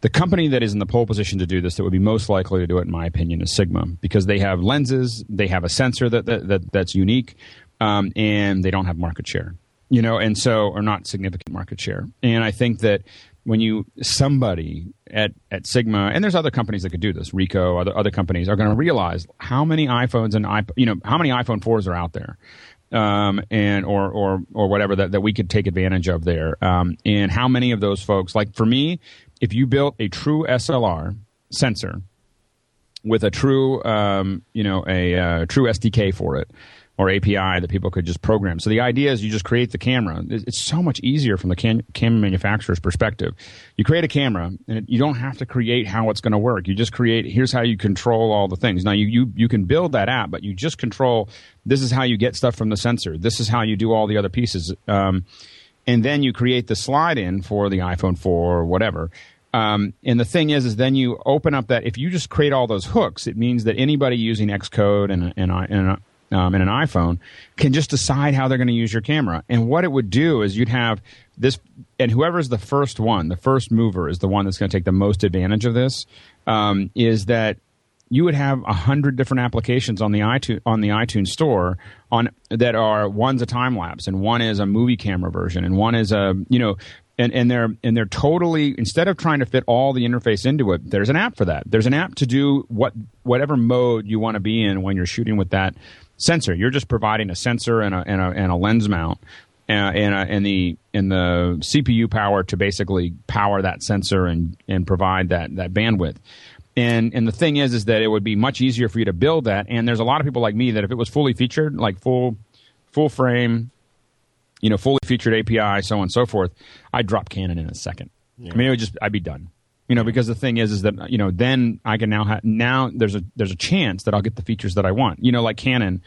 the company that is in the pole position to do this that would be most likely to do it, in my opinion, is Sigma because they have lenses, they have a sensor that, that, that that's unique, um, and they don't have market share. You know, and so or not significant market share. And I think that when you somebody at, at Sigma and there's other companies that could do this, Ricoh, other other companies are going to realize how many iPhones and iP- you know how many iPhone fours are out there, um, and or or or whatever that, that we could take advantage of there, um, and how many of those folks like for me, if you built a true SLR sensor with a true um, you know a uh, true SDK for it. Or API that people could just program. So the idea is you just create the camera. It's so much easier from the cam- camera manufacturer's perspective. You create a camera, and it, you don't have to create how it's going to work. You just create. Here's how you control all the things. Now you you you can build that app, but you just control. This is how you get stuff from the sensor. This is how you do all the other pieces. Um, and then you create the slide in for the iPhone 4 or whatever. Um, and the thing is, is then you open up that if you just create all those hooks, it means that anybody using Xcode and and and, um, and an iPhone can just decide how they're going to use your camera. And what it would do is you'd have this, and whoever's the first one, the first mover, is the one that's going to take the most advantage of this. Um, is that you would have a hundred different applications on the iTunes on the iTunes store on that are one's a time lapse and one is a movie camera version and one is a you know and, and they're and they're totally instead of trying to fit all the interface into it there's an app for that there's an app to do what whatever mode you want to be in when you're shooting with that sensor. You're just providing a sensor and a and a, and a lens mount uh, and, uh, and the and the CPU power to basically power that sensor and and provide that that bandwidth. And and the thing is is that it would be much easier for you to build that. And there's a lot of people like me that if it was fully featured like full full frame you know fully featured api so on and so forth i'd drop canon in a second. I mean it would just i'd be done you know because the thing is is that you know then i can now have now there's a there's a chance that i'll get the features that i want you know like canon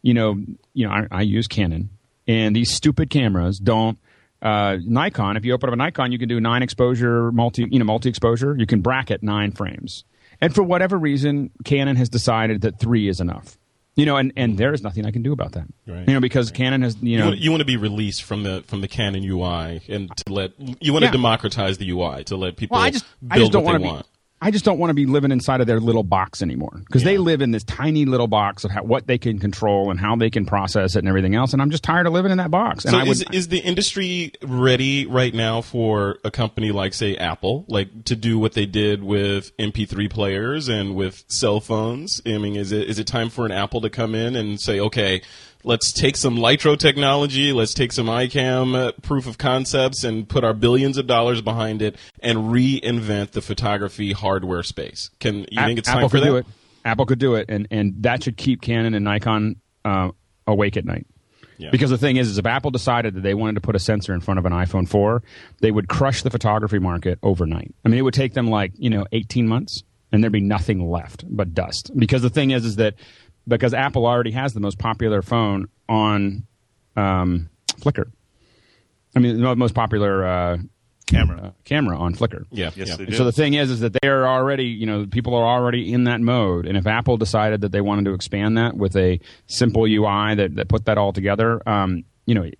you know you know i, I use canon and these stupid cameras don't uh, Nikon, if you open up a Nikon, you can do nine exposure, multi, you know, multi exposure. You can bracket nine frames. And for whatever reason, Canon has decided that three is enough. You know, and, and there is nothing I can do about that. Right. You know, because Canon has, you You know, want, you want to be released from the from the Canon UI and to let you want Yeah. to democratize the UI to let people well, I just, build I just don't what want to be. want. I just don't want to be living inside of their little box anymore because they live in this tiny little box of how, what they can control and how they can process it and everything else. And I'm just tired of living in that box. And So I is, is the industry ready right now for a company like say Apple, like to do what they did with MP3 players and with cell phones? I mean, is it is it time for an Apple to come in and say, okay, let's take some Lytro technology, let's take some iCam uh, proof of concepts, and put our billions of dollars behind it and reinvent the photography hardware space? Can you think it's Apple time for could that? do it. Apple could do it, and and that should keep Canon and Nikon uh, awake at night. Yeah. Because the thing is, is if Apple decided that they wanted to put a sensor in front of an iPhone 4, they would crush the photography market overnight. I mean, it would take them like you know 18 months, and there'd be nothing left but dust. Because the thing is, is that because Apple already has the most popular phone on um, Flickr. I mean, the most popular uh, Camera. uh, camera on Flickr. Yeah, Yes, yeah. they do. So the thing is, is that they are already, you know, people are already in that mode. And if Apple decided that they wanted to expand that with a simple UI that, that put that all together, um, you know,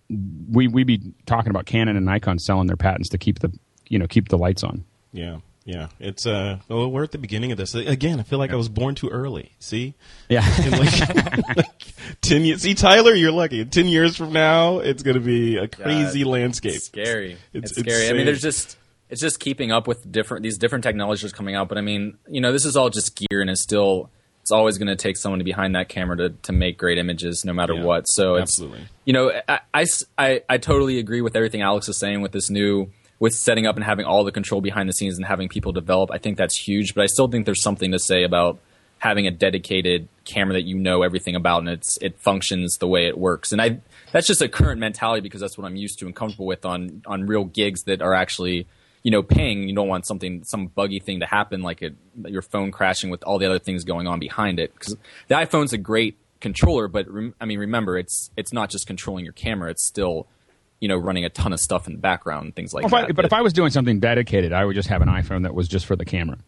we we'd be talking about Canon and Nikon selling their patents to keep the, you know, keep the lights on. Yeah, yeah. It's uh. Well, we're at the beginning of this again. I feel like I was born too early. See, Yeah. Like, like ten years. See, Tyler, you're lucky. Ten years from now, it's going to be a crazy God, landscape. It's scary. It's It's, scary. I mean, there's just it's just keeping up with different these different technologies coming out. But I mean, you know, this is all just gear, and it's still it's always going to take someone behind that camera to to make great images, no matter Yeah, what. So it's absolutely. you know, I I I totally agree with everything Alex is saying with this new with setting up and having all the control behind the scenes and having people develop. I think that's huge, but I still think there's something to say about having a dedicated camera that you know everything about and it's it functions the way it works. And I that's just a current mentality because that's what I'm used to and comfortable with on on real gigs that are actually you know paying. You don't want something some buggy thing to happen like it, your phone crashing with all the other things going on behind it because the iPhone's a great controller, but rem- I mean remember it's it's not just controlling your camera; it's still you know running a ton of stuff in the background and things like If I- that. but if I was doing something dedicated, I would just have an iPhone that was just for the camera.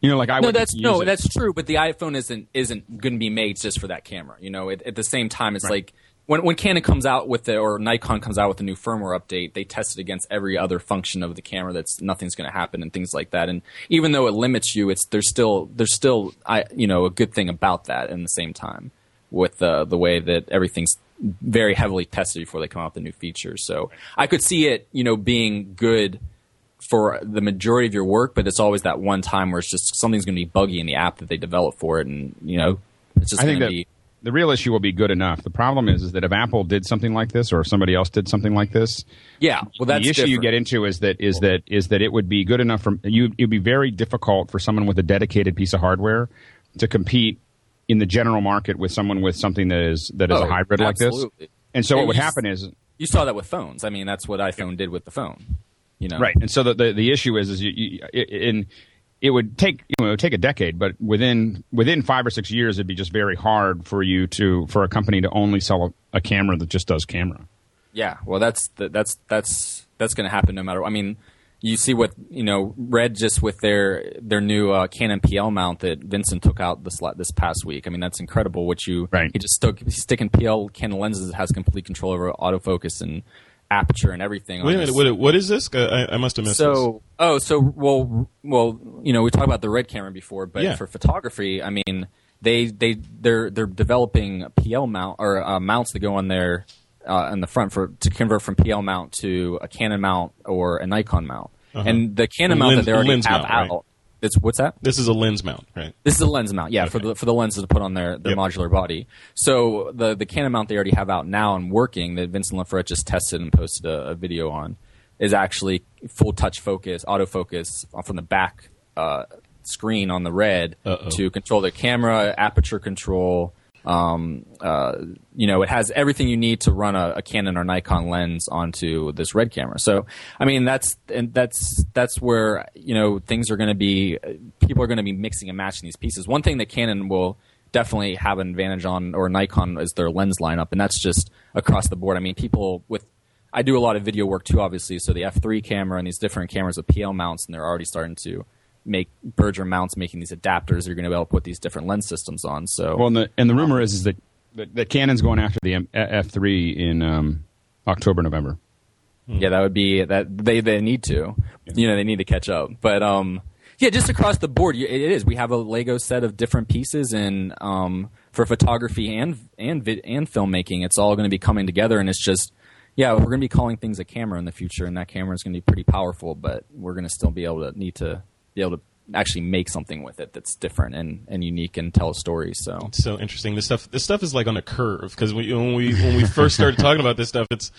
You know, like I no, would that's use no, it. that's true. But the iPhone isn't isn't going to be made just for that camera. You know, at, at the same time, it's like when when Canon comes out with the or Nikon comes out with a new firmware update, they test it against every other function of the camera. That's nothing's going to happen and things like that. And even though it limits you, it's there's still there's still I you know a good thing about that. In the same time, with the the way that everything's very heavily tested before they come out with the new features. So I could see it you know being good for the majority of your work, but it's always that one time where it's just something's going to be buggy in the app that they develop for it, and you know, it's just I going think to that be. the real issue will be good enough. The problem is, is that if Apple did something like this, or if somebody else did something like this, Yeah, well, that's the issue you get into is that is that is that it would be good enough for you. It'd be very difficult for someone with a dedicated piece of hardware to compete in the general market with someone with something that is that is Oh, a hybrid like this. And so Yeah, what would happen is You saw that with phones. I mean, that's what iPhone did with the phone. You know, right. And so the the, the issue is is you, you in it would take you know it would take a decade, but within within five or six years, it'd be just very hard for you to for a company to only sell a, a camera that just does camera. Yeah, well, that's the, that's that's that's going to happen no matter. I mean, you see what you know, Red just with their their new uh, Canon PL mount that Vincent took out this this past week. I mean, that's incredible. What you Right. he just stuck sticking PL Canon lenses that has complete control over autofocus and aperture and everything. Wait a minute. What, what is this? I, I must have missed this. So, oh, so well, well, you know, we talked about the red camera before, but Yeah. for photography, I mean, they they they're they're developing PL mount or uh, mounts that go on there uh, in the front for to convert from PL mount to a Canon mount or a Nikon mount. And the Canon Uh-huh. Mount lens- that they already have mount, right? out, it's what's that? This is a lens mount, right? This is a lens mount, yeah, for the for the lenses to put on their, their Yep. modular body. So the the Canon mount they already have out now and working that Vincent Laforet just tested and posted a, a video on is actually full touch focus, autofocus from the back uh, screen on the red Uh-oh. to control the camera, aperture control. Um, uh, you know, it has everything you need to run a, a Canon or Nikon lens onto this red camera. So, I mean, that's and that's that's where you know things are going to be. People are going to be mixing and matching these pieces. One thing that Canon will definitely have an advantage on, or Nikon, is their lens lineup, and that's just across the board. I mean, people with I do a lot of video work too, obviously. So the f3 camera and these different cameras with PL mounts, and they're already starting to make Berger mounts, making these adapters. You're going to be able to put these different lens systems on. So Well, and the and the rumor is is that that, that Canon's going after the F three in um, October November. Yeah, that would be that they they need to. You know, they need to catch up. But um yeah, just across the board, it is. We have a Lego set of different pieces, and um, for photography and and vid- and filmmaking, it's all going to be coming together. And it's just, yeah, we're going to be calling things a camera in the future, and that camera is going to be pretty powerful. But we're going to still be able to need to be able to actually make something with it that's different and, and unique and tell a story. So It's so interesting. This stuff, this stuff is like on a curve because we when we when we first started talking about this stuff, it's,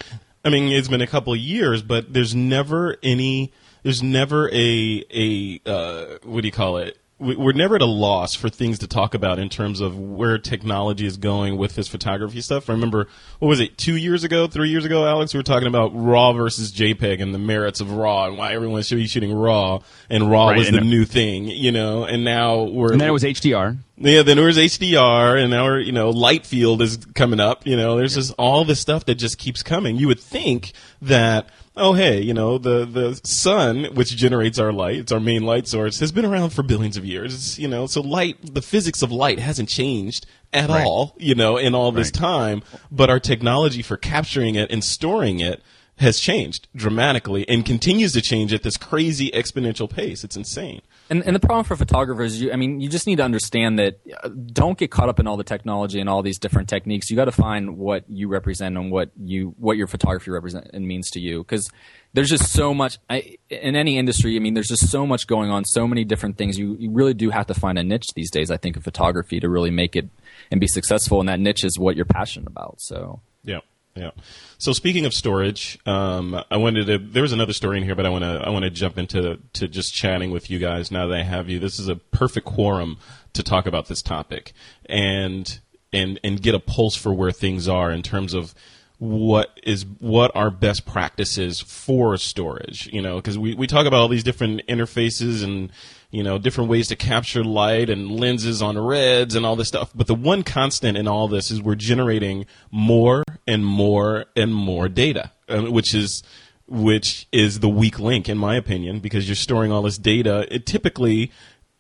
I mean, it's been a couple of years, but there's never any, there's never a a uh, what do you call it? We- We're never at a loss for things to talk about in terms of where technology is going with this photography stuff. I remember, what was it, two years ago, three years ago, Alex? We were talking about RAW versus JPEG and the merits of RAW and why everyone should be shooting RAW, and RAW Right, was and the it- new thing, you know. And now we're And then it was HDR. yeah, then there was HDR, and now we're, you know, light field is coming up. You know, there's just all this stuff that just keeps coming. You would think that, oh, hey, you know, the the sun, which generates our light, it's our main light source, has been around for billions of years. It's, you know, so light, the physics of light hasn't changed at Right. all, you know, in all this Right. time. But our technology for capturing it and storing it has changed dramatically and continues to change at this crazy exponential pace. It's insane. And, and the problem for photographers, you, I mean, you just need to understand that uh, don't get caught up in all the technology and all these different techniques. You got to find what you represent and what you what your photography represent and means to you. Because there's just so much I, in any industry. I mean, there's just so much going on, so many different things. You you really do have to find a niche these days. I think in photography to really make it and be successful. And that niche is what you're passionate about. So Yeah, yeah. So speaking of storage, um, I wanted to. There was another story in here, but I want to. I want to jump into to just chatting with you guys now that I have you. This is a perfect quorum to talk about this topic and and and get a pulse for where things are in terms of what is what are best practices for storage you know because we, we talk about all these different interfaces and you know different ways to capture light and lenses on reds and all this stuff but the one constant in all this is we're generating more and more and more data um, which is which is the weak link in my opinion because you're storing all this data it typically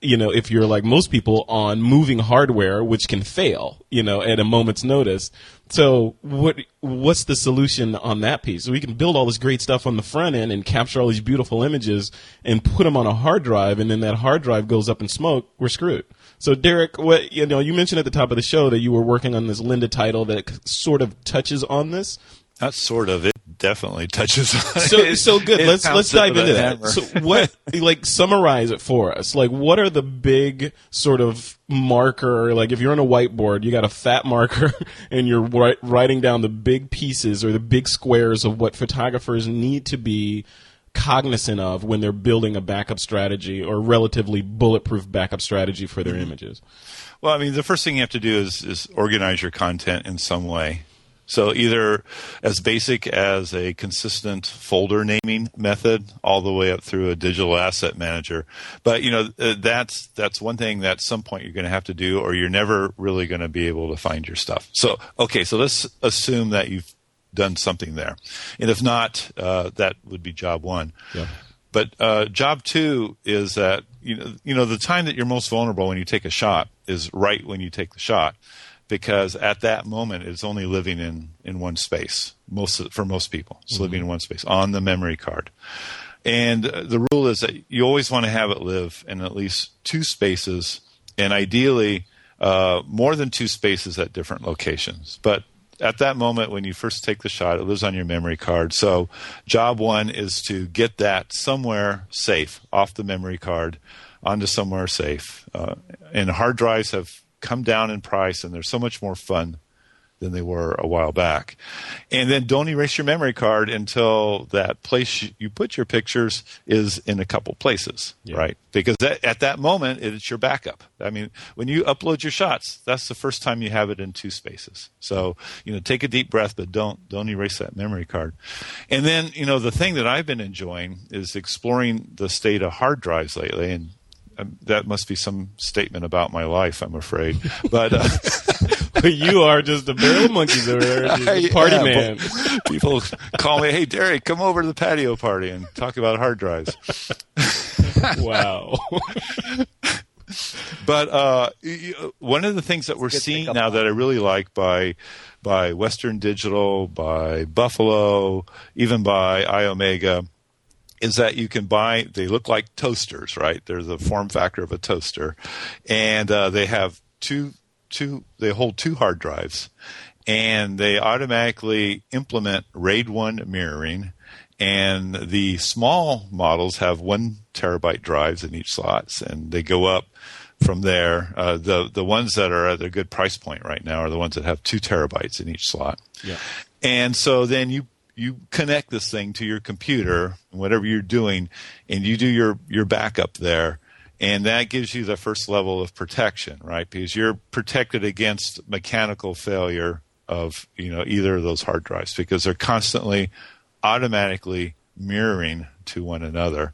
you know, if you're like most people on moving hardware, which can fail, you know, at a moment's notice. So what, what's the solution on that piece? So we can build all this great stuff on the front end and capture all these beautiful images and put them on a hard drive. And then that hard drive goes up in smoke. We're screwed. So Derrick, what, you know, you mentioned at the top of the show that you were working on this Lynda title that sort of touches on this. Not sort of. It definitely touches on so it. so good. Let's let's dive into that. hammer. So what like summarize it for us? Like what are the big sort of marker like if you're on a whiteboard, you got a fat marker and you're writing down the big pieces or the big squares of what photographers need to be cognizant of when they're building a backup strategy or relatively bulletproof backup strategy for their images? Well, I mean, the first thing you have to do is, is organize your content in some way. So either as basic as a consistent folder naming method, all the way up through a digital asset manager. But you know uh, that's that's one thing that at some point you're going to have to do, or you're never really going to be able to find your stuff. So okay, so let's assume that you've done something there, and if not, uh, that would be job one. Yeah. But uh, job two is that you know you know the time that you're most vulnerable when you take a shot is right when you take the shot because at that moment it's only living in, in one space most for most people it's mm-hmm. living in one space on the memory card and the rule is that you always want to have it live in at least two spaces and ideally uh, more than two spaces at different locations but at that moment when you first take the shot it lives on your memory card. So job one is to get that somewhere safe off the memory card onto somewhere safe. Uh, and hard drives have come down in price and they're so much more fun than they were a while back. And then don't erase your memory card until that place you put your pictures is in a couple places, yeah. right? Because that, at that moment, it's your backup. I mean, when you upload your shots, that's the first time you have it in two spaces. So, you know, take a deep breath, but don't, don't erase that memory card. And then, you know, the thing that I've been enjoying is exploring the state of hard drives lately. And um, that must be some statement about my life, I'm afraid. But uh, you are just a barrel of monkeys over there, party yeah, man. People call me, "Hey, Derrick, come over to the patio party and talk about hard drives." wow. but uh, one of the things that we're seeing now that I really like by by Western Digital, by Buffalo, even by Iomega is that you can buy they look like toasters right they're the form factor of a toaster and uh, they have two two they hold two hard drives and they automatically implement raid 1 mirroring and the small models have one terabyte drives in each slots and they go up from there. Uh, the the ones that are at a good price point right now are the ones that have two terabytes in each slot. Yeah. And so then you you connect this thing to your computer, whatever you're doing, and you do your, your backup there. And that gives you the first level of protection, right? Because you're protected against mechanical failure of, you know, either of those hard drives because they're constantly automatically mirroring to one another.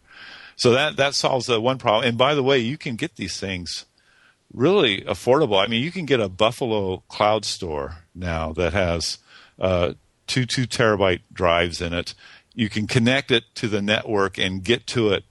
So that, that solves the one problem. And by the way, you can get these things really affordable. I mean, you can get a Buffalo CloudStor now that has uh, two two terabyte drives in it. You can connect it to the network and get to it.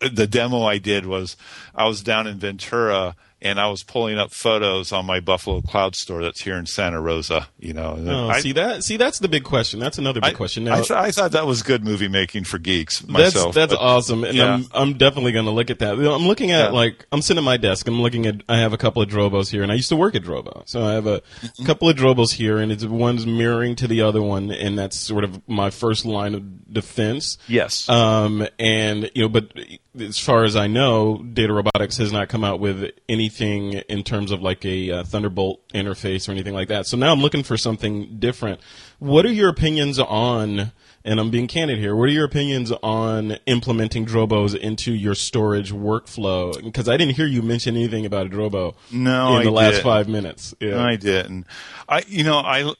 The demo I did was I was down in Ventura and I was pulling up photos on my Buffalo CloudStor that's here in Santa Rosa. You know, oh, I, see that? See, that's the big question. That's another big I, question. Now, I, th- I, thought that was good movie making for geeks. Myself, that's that's awesome, and yeah. I'm I'm definitely going to look at that. I'm looking at yeah. like I'm sitting at my desk. I'm looking at. I have a couple of Drobos here, and I used to work at Drobo, so I have a mm-hmm. couple of Drobos here, and it's one's mirroring to the other one, and that's sort of my first line of defense. Yes. Um, and you know, but as far as I know, Data Robotics has not come out with anything in terms of like a uh, Thunderbolt interface or anything like that. So now I'm looking for something different. What are your opinions on? And I'm being candid here. What are your opinions on implementing Drobos into your storage workflow? Because I didn't hear you mention anything about a Drobo. No, in the I last did. five minutes. Yeah. No, I didn't. I, you know, I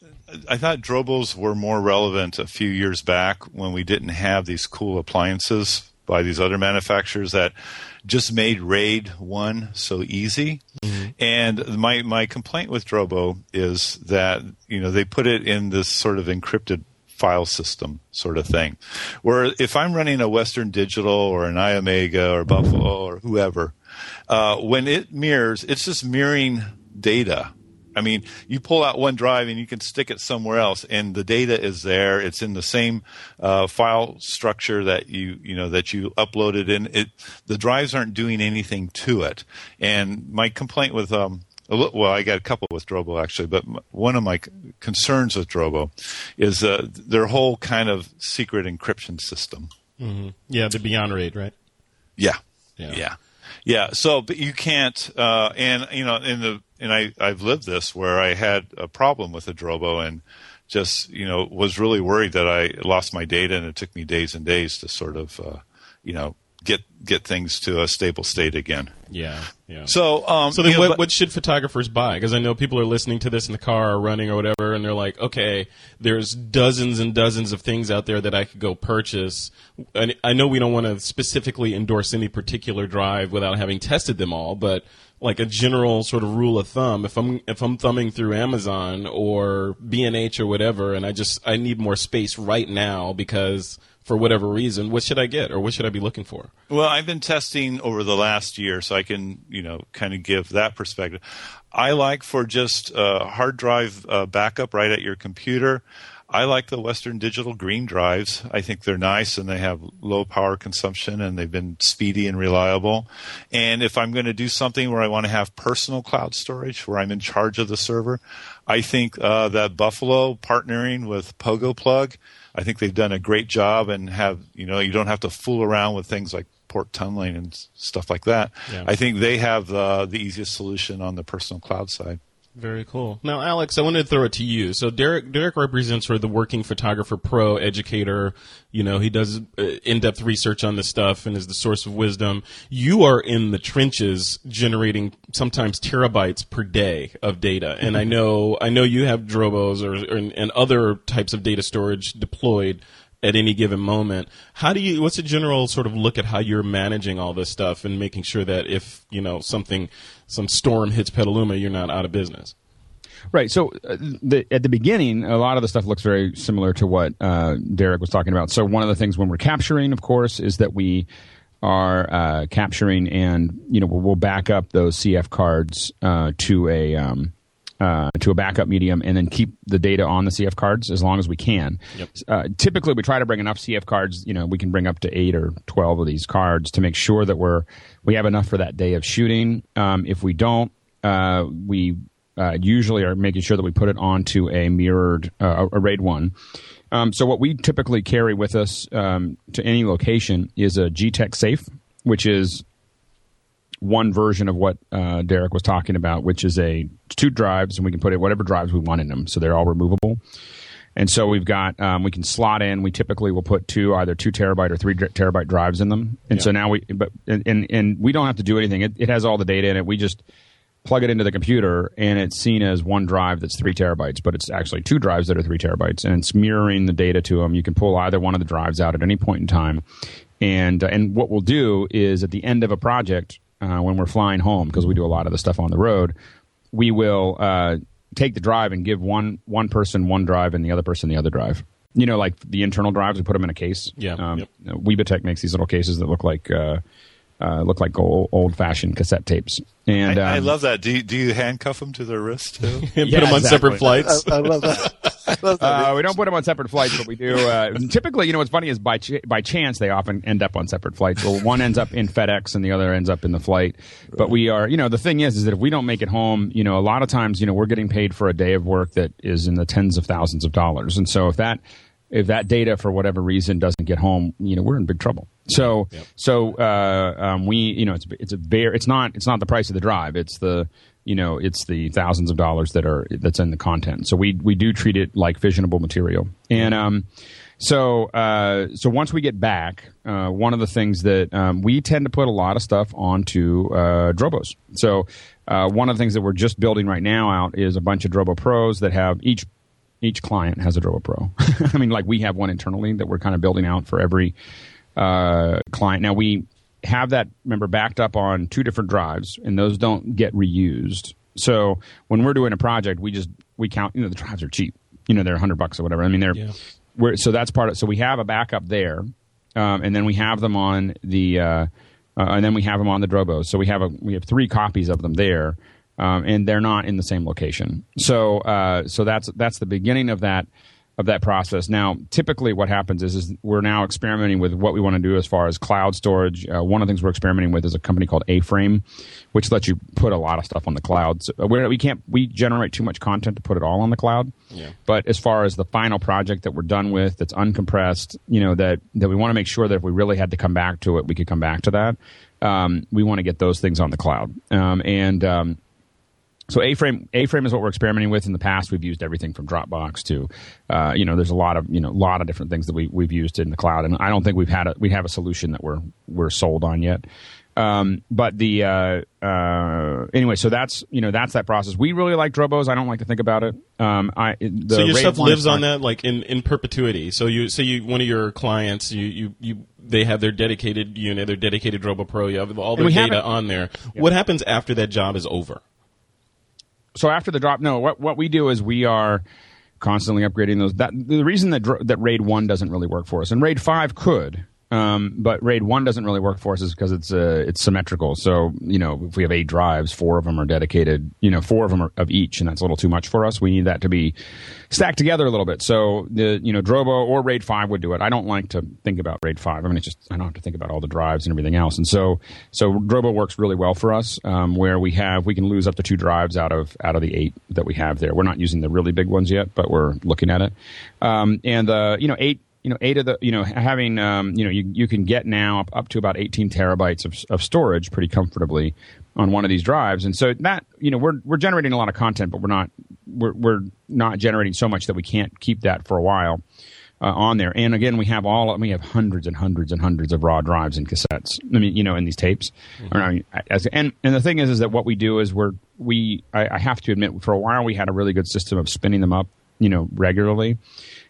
I thought Drobos were more relevant a few years back when we didn't have these cool appliances by these other manufacturers that just made RAID 1 so easy. Mm-hmm. And my, my complaint with Drobo is that, you know, they put it in this sort of encrypted file system sort of thing. Where if I'm running a Western Digital or an Iomega or Buffalo or whoever, uh, when it mirrors, it's just mirroring data I mean, you pull out one drive and you can stick it somewhere else, and the data is there. It's in the same uh, file structure that you you know that you uploaded in. It the drives aren't doing anything to it. And my complaint with um, well, I got a couple with Drobo actually, but one of my concerns with Drobo is uh, their whole kind of secret encryption system. Mm-hmm. Yeah, the BeyondRAID, right? Yeah, yeah, yeah. yeah. So, but you can't, uh, and you know, in the and I, I've lived this where I had a problem with a Drobo and just you know was really worried that I lost my data, and it took me days and days to sort of uh, you know get get things to a stable state again. Yeah, yeah. So, um, So then, you know, what, but- what should photographers buy? Because I know people are listening to this in the car or running or whatever, and they're like, okay, there's dozens and dozens of things out there that I could go purchase. And I know we don't want to specifically endorse any particular drive without having tested them all, but like a general sort of rule of thumb, if I'm if I'm thumbing through Amazon or B and H or whatever, and I just I need more space right now because for whatever reason, what should I get or what should I be looking for? Well, I've been testing over the last year, so I can, you know, kind of give that perspective. I like for just uh, hard drive uh, backup right at your computer. I like the Western Digital Green drives. I think they're nice and they have low power consumption and they've been speedy and reliable. And if I'm going to do something where I want to have personal cloud storage, where I'm in charge of the server, I think uh, that Buffalo partnering with Pogoplug, I think they've done a great job and have you know you don't have to fool around with things like port tunneling and stuff like that. Yeah. I think they have uh, the easiest solution on the personal cloud side. Very cool. Now, Alex, I wanted to throw it to you. So, Derrick, Derrick represents sort of the working photographer pro educator. You know, he does uh, in-depth research on this stuff and is the source of wisdom. You are in the trenches, generating sometimes terabytes per day of data. And I know, I know you have Drobos or, or and other types of data storage deployed at any given moment. How do you? What's a general sort of look at how you're managing all this stuff and making sure that if you know something, some storm hits Petaluma, you're not out of business. Right. So uh, the, at the beginning, a lot of the stuff looks very similar to what uh, Derrick was talking about. So one of the things when we're capturing, of course, is that we are uh, capturing and you know we'll, back up those CF cards uh, to a um, uh, to a backup medium and then keep the data on the CF cards as long as we can. Yep. Uh, typically, we try to bring enough CF cards. You know, we can bring up to eight or twelve of these cards to make sure that we're we have enough for that day of shooting. Um, if we don't, uh, we uh, usually are making sure that we put it onto a mirrored uh, a RAID one. Um, so what we typically carry with us um, to any location is a GTEC safe, which is one version of what uh, Derrick was talking about, which is a two drives, and we can put it whatever drives we want in them, so they're all removable. And so we've got um, we can slot in. We typically will put two either two terabyte or three terabyte drives in them. And so now we but and, and and we don't have to do anything. It, it has all the data in it. We just plug it into the computer and it's seen as one drive that's three terabytes, but it's actually two drives that are three terabytes, and it's mirroring the data to them. You can pull either one of the drives out at any point in time, and uh, and what we'll do is at the end of a project uh, when we're flying home because we do a lot of the stuff on the road, we will uh, take the drive and give one one person one drive and the other person the other drive. You know, like the internal drives, we put them in a case. Yeah, Um, yep. Makes these little cases that look like uh, uh, look like old fashioned cassette tapes. And I, I um, love that. Do you, do you handcuff them to their wrist too? And put Yeah, them on exactly. separate flights. I love that. I love that. Uh, we don't put them on separate flights, but we do. Uh, typically, you know, what's funny is by ch- by chance they often end up on separate flights. Well, one ends up in FedEx and the other ends up in the flight. But we are, you know, the thing is, is that if we don't make it home, you know, a lot of times, you know, we're getting paid for a day of work that is in the tens of thousands of dollars, and so if that if that data for whatever reason doesn't get home, you know, we're in big trouble. So so uh, um, we, you know, it's it's a very it's not it's not the price of the drive. It's the you know it's the thousands of dollars that are that's in the content. So we we do treat it like fissionable material. And um, so uh, so once we get back, uh, one of the things that um, we tend to put a lot of stuff onto uh, Drobos. So uh, one of the things that we're just building right now out is a bunch of Drobo Pros that have each each client has a Drobo Pro. I mean, like we have one internally that we're kind of building out for every uh, client. Now we have that remember backed up on two different drives, and those don't get reused. So when we're doing a project, we just we count. You know, the drives are cheap. You know, they're hundred bucks or whatever. I mean, they're Yeah. we're, so that's part of. So we have a backup there, um, and then we have them on the, uh, uh, and then we have them on the Drobo. So we have a we have three copies of them there, um, and they're not in the same location. So uh, so that's that's the beginning of that of that process. Now, typically, what happens is, is we're now experimenting with what we want to do as far as cloud storage. Uh, one of the things we're experimenting with is a company called A-Frame, which lets you put a lot of stuff on the cloud. So uh, we're, we can't we generate too much content to put it all on the cloud. Yeah. But as far as the final project that we're done with, that's uncompressed, you know that that we want to make sure that if we really had to come back to it, we could come back to that. Um, we want to get those things on the cloud, um, and um, so A-frame A-frame is what we're experimenting with. In the past, we've used everything from Dropbox to, uh, you know, there's a lot of you know a lot of different things that we we've used in the cloud, and I don't think we've had a, we have a solution that we're we're sold on yet. Um, but the uh, uh, anyway, so that's you know that's that process. We really like Drobos. I don't like to think about it. Um, I the so your stuff lives on that like in, in perpetuity. So you say you one of your clients you, you, you they have their dedicated unit, their dedicated Drobo Pro. You have all their have data on there. What happens after that job is over? So after the drop, no. What what we do is we are constantly upgrading those. That the reason that that RAID one doesn't really work for us, and RAID five could, um, but RAID one doesn't really work for us is because it's uh, it's symmetrical. So you know, if we have eight drives, four of them are dedicated. You know, four of them are of each, and that's a little too much for us. We need that to be stacked together a little bit. So the you know Drobo or RAID five would do it. I don't like to think about RAID five. I mean, it's just I don't have to think about all the drives and everything else. And so so Drobo works really well for us, um, where we have we can lose up to two drives out of out of the eight that we have there. We're not using the really big ones yet, but we're looking at it. Um, and uh, you know eight you know eight of the you know having um, you know you, you can get now up, up to about 18 terabytes of, of storage pretty comfortably on one of these drives. And so that you know we're we're generating a lot of content but we're not we're, we're not generating so much that we can't keep that for a while uh, on there. And again we have all we have hundreds and hundreds and hundreds of raw drives and cassettes i mean you know in these tapes. Or, I mean, as, and and the thing is is that what we do is we're we I, I have to admit for a while we had a really good system of spinning them up you know regularly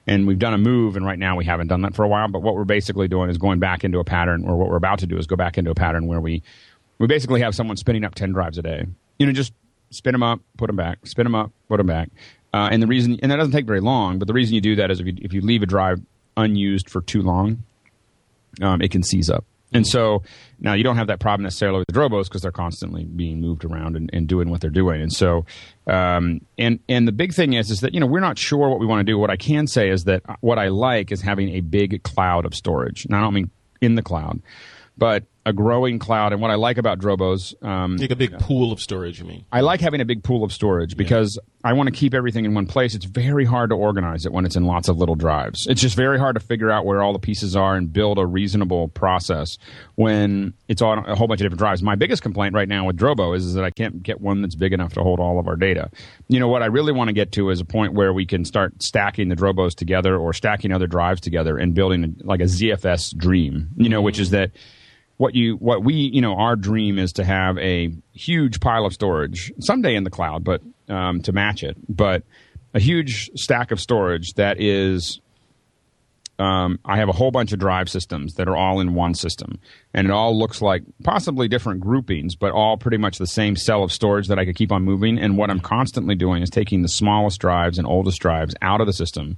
and we've done a move and right now we haven't done that for a while but what we're basically doing is going back into a pattern or what we're about to do is go back into a pattern where we we basically have someone spinning up 10 drives a day you know just spin them up put them back spin them up put them back uh, and the reason and that doesn't take very long but the reason you do that is if you, if you leave a drive unused for too long um, it can seize up. And so now you don't have that problem necessarily with the Drobos because they're constantly being moved around and, and doing what they're doing. And so, um, and and the big thing is is that you know we're not sure what we want to do. What I can say is that what I like is having a big cloud of storage. And I don't mean in the cloud, but a growing cloud. And what I like about Drobos, um, Like a big pool of storage, you mean? I like having a big pool of storage because I want to keep everything in one place. It's very hard to organize it when it's in lots of little drives. It's just very hard to figure out where all the pieces are and build a reasonable process when it's on a whole bunch of different drives. My biggest complaint right now with Drobo is, is that I can't get one that's big enough to hold all of our data. You know, what I really want to get to is a point where we can start stacking the Drobos together or stacking other drives together and building a, like a ZFS dream, you know, which is that what you what we you know our dream is to have a huge pile of storage someday in the cloud but um, to match it but a huge stack of storage that is um, I have a whole bunch of drive systems that are all in one system, and it all looks like possibly different groupings, but all pretty much the same cell of storage that I could keep on moving. And what I'm constantly doing is taking the smallest drives and oldest drives out of the system,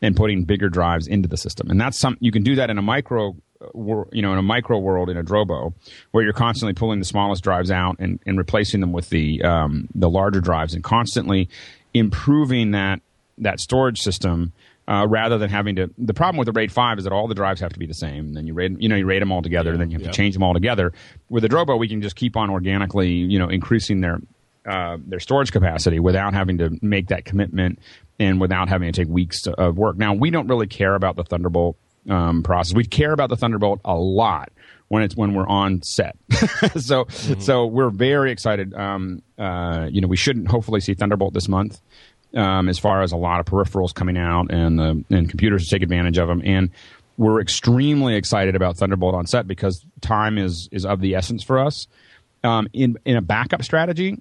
and putting bigger drives into the system. And that's some you can do that in a micro, you know, in a micro world in a Drobo, where you're constantly pulling the smallest drives out and, and replacing them with the um, the larger drives, and constantly improving that that storage system uh, rather than having to. The problem with the RAID five is that all the drives have to be the same. Then you RAID, you know, you RAID them all together, and then you have yeah. to change them all together. With the Drobo, we can just keep on organically, you know, increasing their uh, their storage capacity without having to make that commitment and without having to take weeks to, of work. Now, we don't really care about the Thunderbolt um, process. We care about the Thunderbolt a lot when it's when we're on set. so so we're very excited. Um, uh, you know, we shouldn't hopefully see Thunderbolt this month. Um, as far as a lot of peripherals coming out and uh, and computers to take advantage of them, and we're extremely excited about Thunderbolt on set because time is is of the essence for us. Um, in in a backup strategy,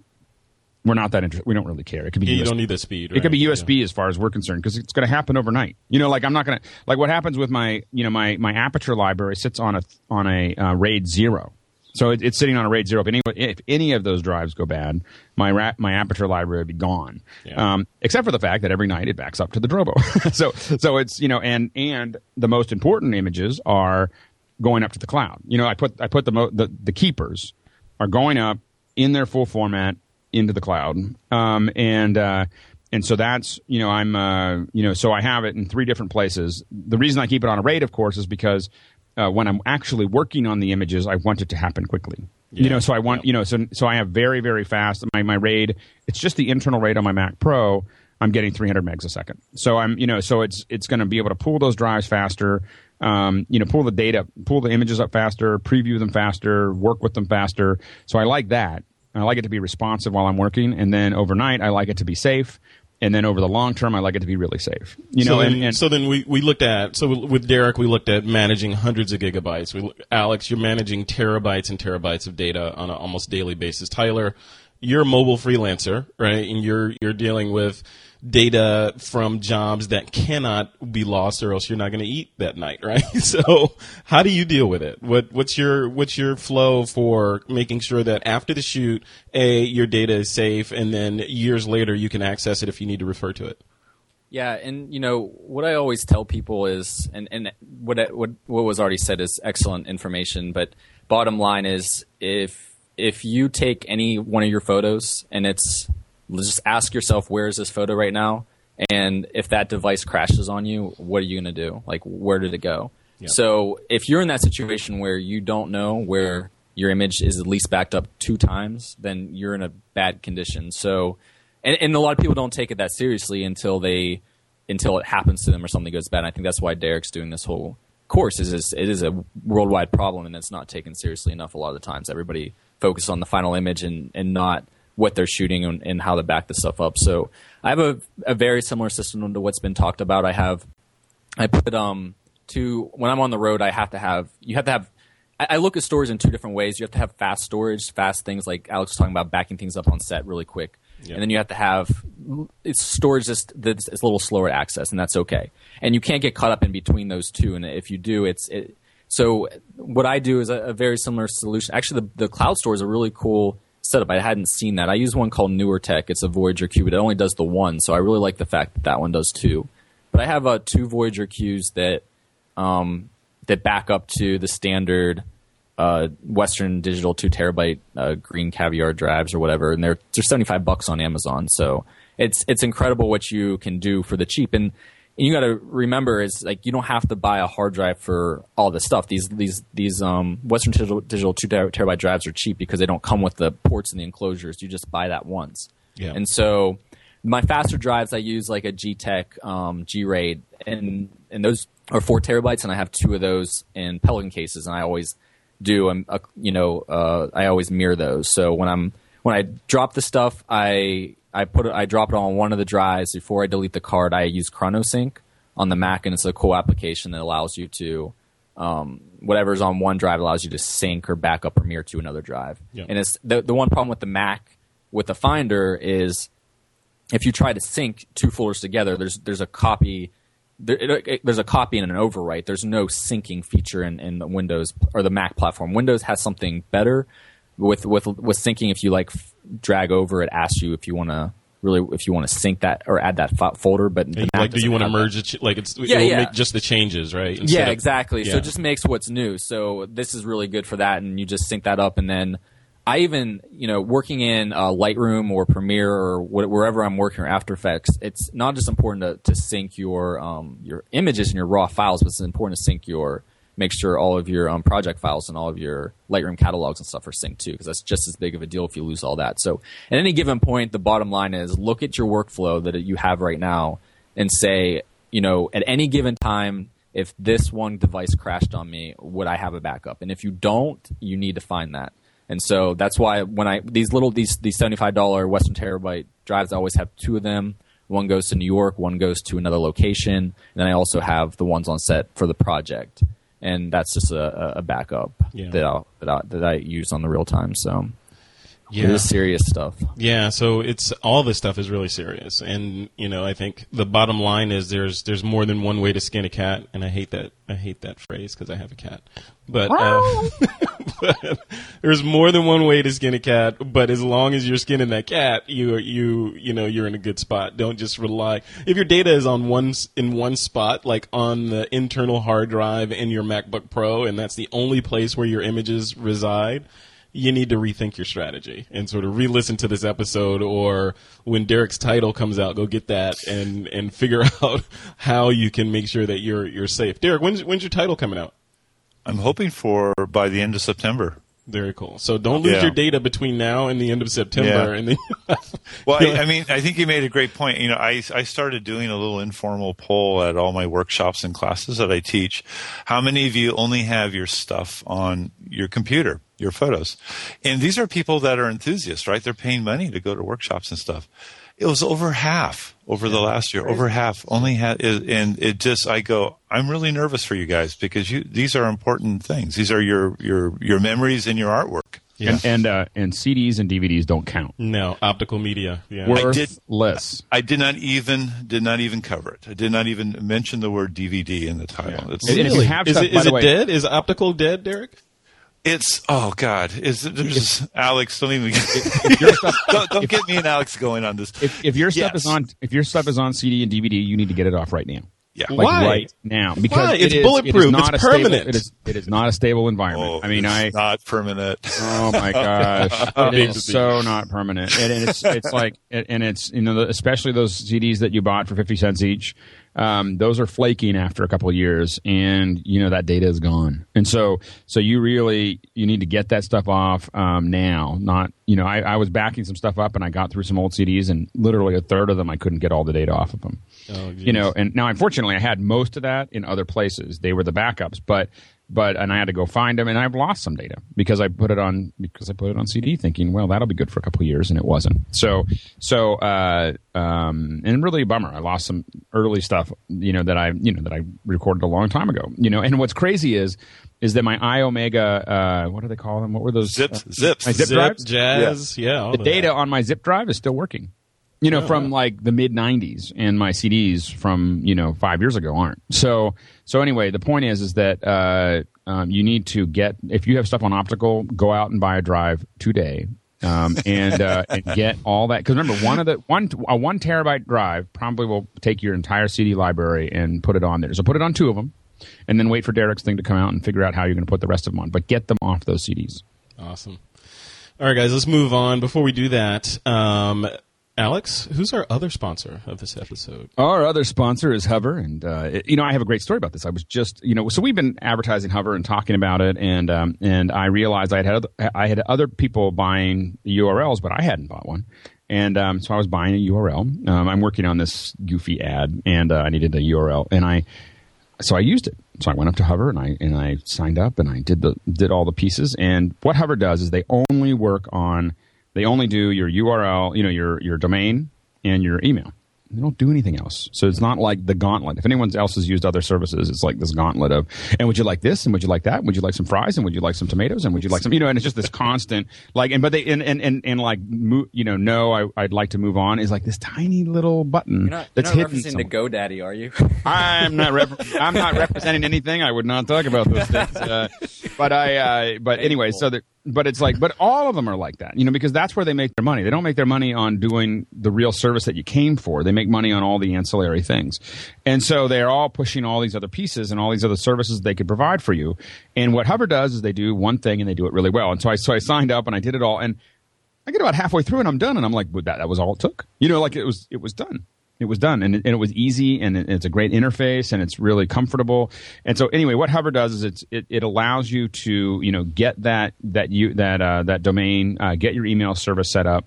we're not that interested. We don't really care. It could be You USB don't need the speed. it could be right? USB as far as we're concerned because it's going to happen overnight. You know, like I'm not going to like what happens with my you know my my aperture library sits on a on a uh, RAID zero, so it, it's sitting on a RAID zero. If any if any of those drives go bad, my ra- my aperture library would be gone. Yeah. Um, except for the fact that every night it backs up to the Drobo. so so it's you know and and the most important images are going up to the cloud. You know, I put I put the mo- the, the keepers are going up in their full format into the cloud, um, and uh, and so that's you know I'm uh, you know so I have it in three different places. The reason I keep it on a RAID, of course, is because uh, when I'm actually working on the images, I want it to happen quickly. You know, so I want you know so so I have very very fast my my RAID. It's just the internal RAID on my Mac Pro. I'm getting 300 megs a second. So I'm you know so it's it's going to be able to pull those drives faster. Um, you know, pull the data, pull the images up faster, preview them faster, work with them faster. So I like that. And I like it to be responsive while I'm working, and then overnight I like it to be safe, and then over the long term I like it to be really safe. You know, so then, and, and so then we, we looked at so with Derrick we looked at managing hundreds of gigabytes. We, Alex, you're managing terabytes and terabytes of data on an almost daily basis. Tyler, you're a mobile freelancer, right? And you're you're dealing with data from jobs that cannot be lost or else you're not going to eat that night, right? So, how do you deal with it? What what's your what's your flow for making sure that after the shoot, a your data is safe, and then years later you can access it if you need to refer to it. Yeah, and you know what I always tell people is, and and what what what was already said is excellent information. But bottom line is, if if you take any one of your photos and it's just ask yourself where is this photo right now, and if that device crashes on you, what are you going to do? Like where did it go? So if you're in that situation where you don't know where your image is at least backed up two times, then you're in a bad condition. So, and, and a lot of people don't take it that seriously until they until it happens to them or something goes bad. And I think that's why Derrick's doing this whole course. Is, is it is a worldwide problem and it's not taken seriously enough a lot of the times. Everybody focuses on the final image and and not what they're shooting and, and how to back the stuff up. So I have a, a very similar system to what's been talked about. I have I put um to when I'm on the road, I have to have you have to have. I, I look at storage in two different ways. You have to have fast storage, fast things like Alex was talking about, backing things up on set really quick, Yeah. and then you have to have it's storage that's, that's it's a little slower to access, and that's okay. And you can't get caught up in between those two, and if you do, it's it. So what I do is a, a very similar solution. Actually, the, the CloudStor is a really cool setup. I hadn't seen that. I use one called Newer Tech. It's a Voyager but it only does the one. So I really like the fact that that one does two. But I have uh, two Voyager Qs that um, that back up to the standard uh, Western Digital two terabyte uh, green caviar drives or whatever, and they're they're seventy five bucks on Amazon. So it's it's incredible what you can do for the cheap. And, and you got to remember is like you don't have to buy a hard drive for all this stuff. These these these um, Western Digital, Digital two ter- terabyte drives are cheap because they don't come with the ports and the enclosures. You just buy that once. Yeah. And so my faster drives I use like a G-Tech um, G-Raid and and those are four terabytes and I have two of those in Pelican cases and I always do um, uh, you know uh, I always mirror those so when I'm when I drop the stuff I I put it I drop it on one of the drives before I delete the card I use ChronoSync on the Mac and it's a cool application that allows you to um, whatever's on one drive allows you to sync or back up or mirror to another drive Yeah. and it's the the one problem with the Mac with the Finder is if you try to sync two folders together, there's there's a copy. There, it, it- there's a copy and an overwrite. There's no syncing feature in, in the Windows or the Mac platform. Windows has something better with with with syncing. If you like f- drag over, it asks you if you want to really if you want to sync that or add that fo- folder. But like, do you want to merge it? ch- Like it's Yeah, it'll yeah. make just the changes, right? Yeah, Instead of- exactly. So it just makes what's new. So this is really good for that, and you just sync that up, and then I even, you know, working in uh, Lightroom or Premiere or wh- wherever I'm working or After Effects, it's not just important to, to sync your um, your images and your raw files, but it's important to sync your make sure all of your um, project files and all of your Lightroom catalogs and stuff are synced too, because that's just as big of a deal if you lose all that. So at any given point, the bottom line is look at your workflow that you have right now and say, you know, at any given time, if this one device crashed on me, would I have a backup? And if you don't, you need to find that. And so that's why when I these little these these seventy five dollar Western terabyte drives, I always have two of them. One goes to New York, one goes to another location, and then I also have the ones on set for the project. And that's just a, a- backup Yeah. that I, that I that I use on the real time. So Yeah. it is serious stuff. Yeah, so it's all this stuff is really serious, and you know, I think the bottom line is there's there's more than one way to skin a cat, and I hate that I hate that phrase because I have a cat, but, uh, but there's more than one way to skin a cat. But as long as you're skinning that cat, you are you you know you're in a good spot. Don't just rely if your data is on one in one spot, like on the internal hard drive in your MacBook Pro, and that's the only place where your images reside you need to rethink your strategy and sort of re-listen to this episode or when Derrick's title comes out, go get that and, and figure out how you can make sure that you're, you're safe. Derrick, when's, when's your title coming out? I'm hoping for by the end of September. Very cool. So don't lose Yeah. your data between now and the end of September, Yeah. and then Well, I, I mean, I think you made a great point. You know, I, I started doing a little informal poll at all my workshops and classes that I teach. How many of you only have your stuff on your computer, your photos? And these are people that are enthusiasts, right? They're paying money to go to workshops and stuff. It was over half over the last year. Over half only had, and it just, I go, I'm really nervous for you guys because you, these are important things. These are your, your, your memories and your artwork. yeah. And and, uh, and CDs and DVDs don't count. no optical media. Yeah. Worthless. did- I did not even did not even cover it. I did not even mention the word DVD in the title. It's And if you have is stuff, it, by it way- dead? Is optical dead, Derrick? It's oh god. Is there's Alex? Don't even your stuff- don't, don't get me and Alex going on this. If, if your stuff Yes. is on if your stuff is on CD and DVD, you need to get it off right now. Yeah. Like Why? right now because Why? it It's bulletproof. It is not It's a stable- permanent. it is it is not a stable environment. Oh, I mean, it's I not permanent. Oh my gosh, it is so not permanent, and, and it's it's like and it's you know especially those CDs that you bought for fifty cents each. Um, those are flaking after a couple of years, and you know that data is gone. And so so you really you need to get that stuff off um, now. Not you know I, I was backing some stuff up, and I got through some old CDs, and literally a third of them I couldn't get all the data off of them. Oh, you know, and now unfortunately I had most of that in other places. They were the backups, but but and I had to go find them, and I've lost some data because I put it on because I put it on CD, thinking, well, that'll be good for a couple of years, and it wasn't. So so uh, um, and really a bummer. I lost some early stuff, you know, that I you know that I recorded a long time ago. You know, and what's crazy is is that my iOmega, uh, what do they call them? What were those Zips, uh, zips. my zip, Zip, drives? Jaz, yeah. all the data that. on my zip drive is still working. You know, from like the mid '90s, and my CDs from you know five years ago aren't. So, so anyway, the point is, is that uh, um, you need to get if you have stuff on optical, go out and buy a drive today, um, and uh, and get all that. Because remember, one of the one a one terabyte drive probably will take your entire CD library and put it on there. So put it on two of them, and then wait for Derrick's thing to come out and figure out how you're going to put the rest of them on. But get them off those CDs. Awesome. All right, guys, let's move on. Before we do that, um, Alex, who's our other sponsor of this episode? Our other sponsor is Hover, and uh, you know I have a great story about this. I was just you know so we've been advertising Hover and talking about it, and um, and I realized I had other, I had other people buying URLs, but I hadn't bought one, and um, so I was buying a URL. Um, I'm working on this goofy ad, and uh, I needed a URL, and I so I used it. So I went up to Hover and I and I signed up and I did the did all the pieces. And what Hover does is they only work on they only do your URL, you know, your your domain and your email. They don't do anything else. So it's not like the gauntlet. If anyone else has used other services, it's like this gauntlet of, and would you like this? And would you like that? Would you like some fries? And would you like some tomatoes? And would you like some, you know, and it's just this constant, like, and, but they, and, and, and, and like, mo- you know, no, I, I'd like to move on is like this tiny little button You're not, that's you're not hidden. referencing somewhere. to GoDaddy, are you? I'm not. Rep- I'm not representing anything. I would not talk about those things. Uh, but I. Uh, but anyway, so that. But it's like. But all of them are like that, you know, because that's where they make their money. They don't make their money on doing the real service that you came for. They make money on all the ancillary things, and so they're all pushing all these other pieces and all these other services they could provide for you. And what Hover does is they do one thing and they do it really well. And so I. So I signed up and I did it all and. I get about halfway through and I'm done, and I'm like, well, that that was all it took. You know, like it was it was done. It was done, and it, and it was easy, and it, it's a great interface, and it's really comfortable. And so, anyway, what Hover does is it's it, it allows you to you know get that that you that uh, that domain, uh, get your email service set up,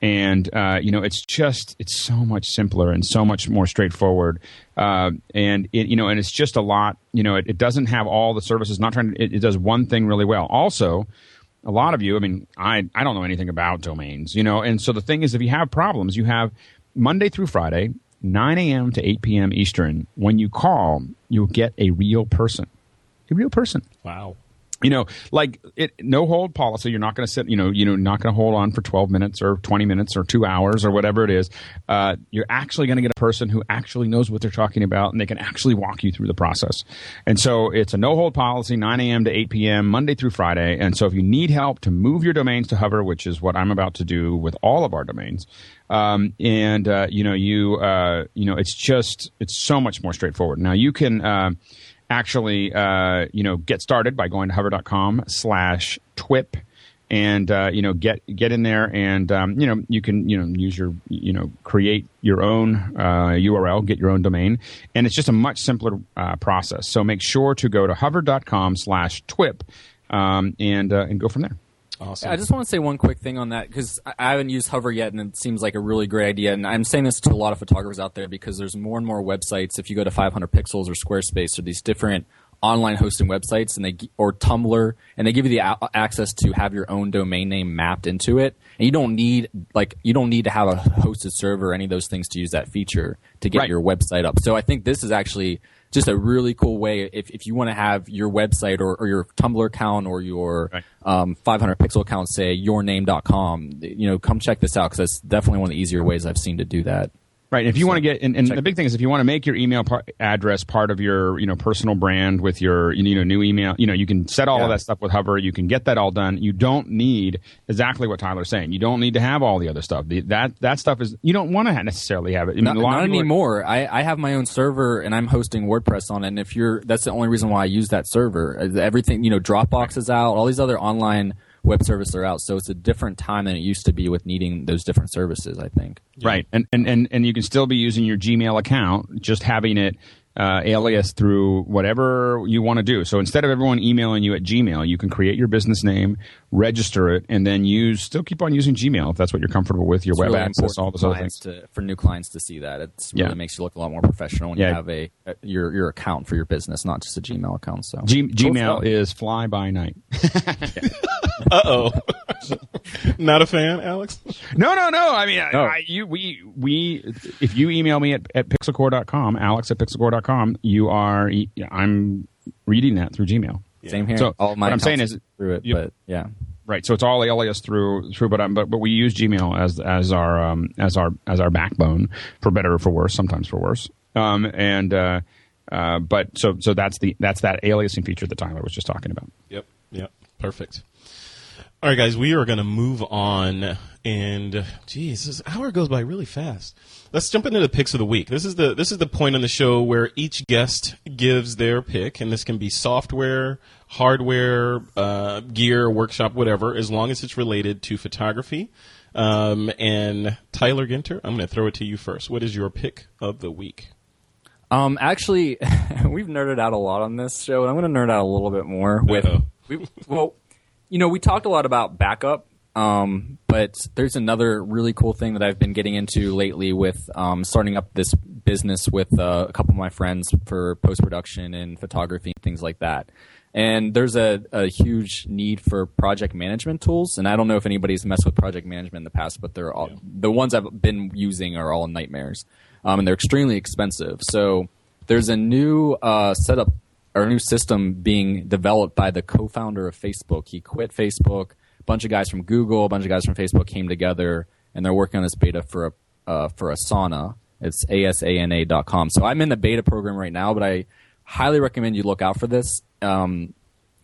and uh, you know it's just it's so much simpler and so much more straightforward. Uh, and it, you know, and it's just a lot. You know, it, it doesn't have all the services. Not trying to. It, it does one thing really well. Also a lot of you, I mean, I, I don't know anything about domains, you know, and so the thing is, if you have problems, you have Monday through Friday, 9 a.m. to 8 p.m. Eastern. When you call, you'll get a real person, a real person. Wow. You know, like it, no hold policy. You're not going to sit, you know, you know, not going to hold on for 12 minutes or 20 minutes or two hours or whatever it is. Uh, you're actually going to get a person who actually knows what they're talking about and they can actually walk you through the process. And so it's a no hold policy, 9 a.m. to 8 p.m. Monday through Friday. And so if you need help to move your domains to Hover, which is what I'm about to do with all of our domains, um, and uh, you know, you uh, you know, it's just it's so much more straightforward. Now you can. Actually uh, you know get started by going to hover.com slash twip and uh, you know get get in there and um, you know you can you know use your you know create your own uh, url get your own domain and it's just a much simpler uh, process so make sure to go to hover.com slash twip um, and uh, and go from there. Awesome. I just want to say one quick thing on that because I haven't used Hover yet, and it seems like a really great idea. And I'm saying this to a lot of photographers out there because there's more and more websites. If you go to 500 Pixels or Squarespace or these different online hosting websites, and they or Tumblr, and they give you the a- access to have your own domain name mapped into it, and you don't need like you don't need to have a hosted server or any of those things to use that feature to get Right. your website up. So I think this is actually just a really cool way if, if you want to have your website or, or your Tumblr account or your Right. um, 500 pixel account say yourname.com, you know, come check this out because that's definitely one of the easier ways I've seen to do that. Right. If you want to get, and, and the big thing is, if you want to make your email par- address part of your, you know, personal brand with your, you know, new email, you know, you can set all of that stuff with Hover. You can get that all done. You don't need exactly what Tyler's saying. You don't need to have all the other stuff. The, that that stuff is you don't want to necessarily have it. I mean, Not, not people are- anymore. I, I have my own server and I'm hosting WordPress on it. And if you're, that's the only reason why I use that server. Everything, you know, Dropbox is out. All these other online web services are out. So it's a different time than it used to be with needing those different services. I think. Right, and, and and and you can still be using your Gmail account, just having it uh, alias through whatever you want to do. So instead of everyone emailing you at Gmail, you can create your business name, register it, and then use still keep on using Gmail if that's what you're comfortable with. Your It's web really access, all for those other things. to, for new clients to see that. It really Yeah. makes you look a lot more professional when Yeah. you have a, a your your account for your business, not just a Gmail account. So G- Gmail stuff. is fly by night. Uh oh. Not a fan, Alex? No, no, no. I mean, I- No. I, you, we, we. If you email me at, at pixelcorps.com, Alex at pixelcorps.com, you are. I'm reading that through Gmail. Same here. So, All my what I'm saying is- through it, you- but yeah. Right. So it's all alias through through, but um, but but we use Gmail as as our um, as our as our backbone for better or for worse, sometimes for worse. Um, and uh, uh, but so so that's the that's that aliasing feature that Tyler was just talking about. Yep. Yep. Perfect. All right, guys, we are going to move on, and geez, this hour goes by really fast. Let's jump into the picks of the week. This is the this is the point on the show where each guest gives their pick, and this can be software, hardware, uh, gear, workshop, whatever, as long as it's related to photography. Um, and Tyler Ginter, I'm going to throw it to you first. What is your pick of the week? Um, actually, we've nerded out a lot on this show, and I'm going to nerd out a little bit more with. We, well, you know, we talked a lot about backup, um, but there's another really cool thing that I've been getting into lately with um, starting up this business with uh, a couple of my friends for post production and photography and things like that. And there's a, a huge need for project management tools, and I don't know if anybody's messed with project management in the past, but they're all the ones I've been using are all nightmares, um, and they're extremely expensive. So there's a new uh, setup a new system being developed by the co-founder of Facebook. He quit Facebook. A bunch of guys from Google, a bunch of guys from Facebook came together, and they're working on this beta for a uh, for Asana. It's asana.com. So I'm in the beta program right now, but I highly recommend you look out for this. Um,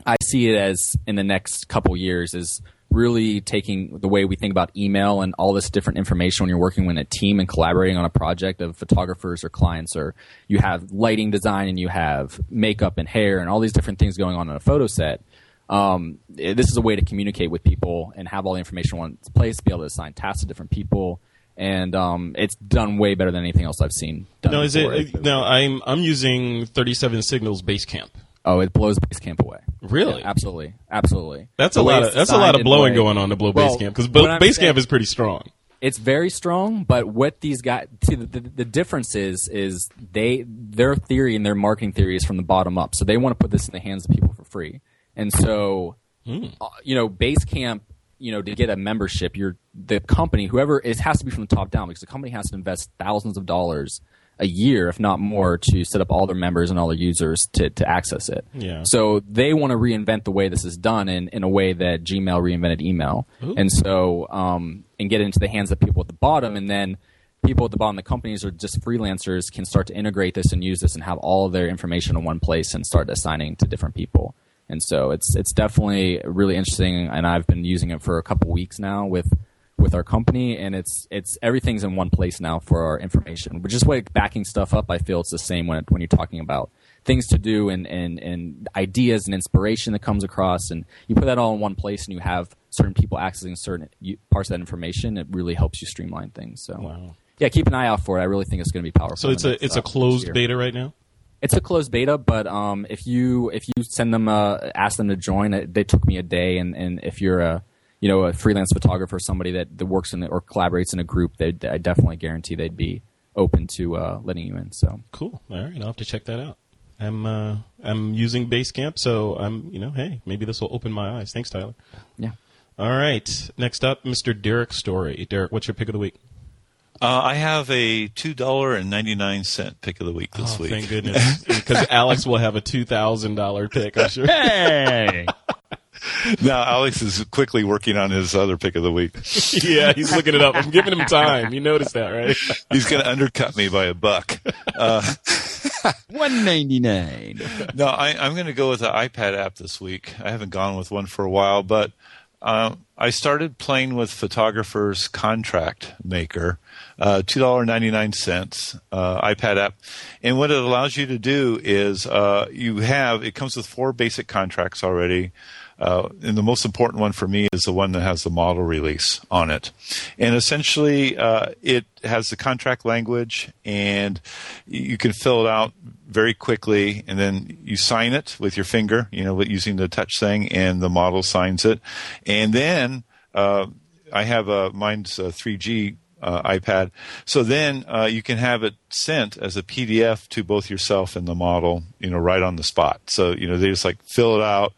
I see it as in the next couple years is really taking the way we think about email and all this different information when you're working with a team and collaborating on a project of photographers or clients or you have lighting design and you have makeup and hair and all these different things going on in a photo set um, this is a way to communicate with people and have all the information in one place be able to assign tasks to different people and um, it's done way better than anything else I've seen done No, is it? No, I'm I'm using 37 Signals Basecamp. oh it blows Basecamp away Really? Yeah, absolutely absolutely That's The a lot of that's a lot of blowing way- going on to blow Well, Basecamp because Basecamp saying- is pretty strong. it's very strong, but what these guys see the, the, the difference is is they their theory and their marketing theory is from the bottom up. So they want to put this in the hands of people for free. And so uh, you know, Basecamp, you know, to get a membership, you're the company, whoever it has to be from the top down because the company has to invest thousands of dollars a year, if not more, to set up all their members and all their users to, to access it. Yeah. So they want to reinvent the way this is done in, in a way that Gmail reinvented email. And so, um, and get it into the hands of people at the bottom. And then people at the bottom, the companies or just freelancers can start to integrate this and use this and have all of their information in one place and start assigning to different people. And so it's, it's definitely really interesting. And I've been using it for a couple weeks now with, with our company and it's it's everything's in one place now for our information which is why backing stuff up i feel it's the same when, when you're talking about things to do and, and, and ideas and inspiration that comes across and you put that all in one place and you have certain people accessing certain parts of that information it really helps you streamline things so Wow. yeah keep an eye out for it i really think it's going to be powerful So it's a it's uh, a closed beta right now. It's a closed beta, but um, if you if you send them uh, ask them to join, it, they took me a day, and, and if you're a you know a freelance photographer, somebody that, that works in it or collaborates in a group, they I definitely guarantee they'd be open to uh, letting you in. So Cool. All right, I'll have to check that out. I'm uh, I'm using Basecamp, so I'm you know hey maybe this will open my eyes. Thanks, Tyler. yeah. All right, next up, Mr. Derrick Story. Derrick, what's your pick of the week? Uh, I have a two dollar and ninety nine cent pick of the week this oh, week. thank goodness, because Alex will have a two thousand dollar pick. I'm sure. Hey, now Alex is quickly working on his other pick of the week. yeah, he's looking it up. I'm giving him time. You noticed that, right? He's going to undercut me by a buck. Uh, one ninety nine. no, I, I'm going to go with the iPad app this week. I haven't gone with one for a while, but uh, I started playing with Photographer's Contract Maker, uh, two dollar ninety nine cents uh, iPad app, and what it allows you to do is uh, you have it comes with four basic contracts already. Uh, and the most important one for me is the one that has the model release on it. And essentially, uh, it has the contract language, and you can fill it out very quickly, and then you sign it with your finger, you know, using the touch thing, and the model signs it. And then uh, I have a mine's a 3G uh, iPad. So then uh, you can have it sent as a PDF to both yourself and the model, you know, right on the spot. So you know they just like fill it out,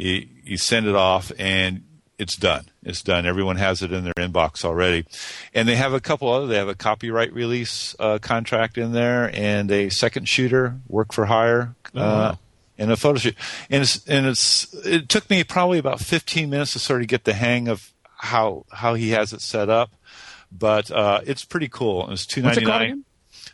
you, you send it off, and it's done. It's done. Everyone has it in their inbox already, and they have a couple other. They have a copyright release uh, contract in there, and a second shooter work for hire. Oh, wow. and a photo shoot, and it's and it's it took me probably about 15 minutes to sort of get the hang of how how he has it set up but uh, it's pretty cool. It's two ninety nine.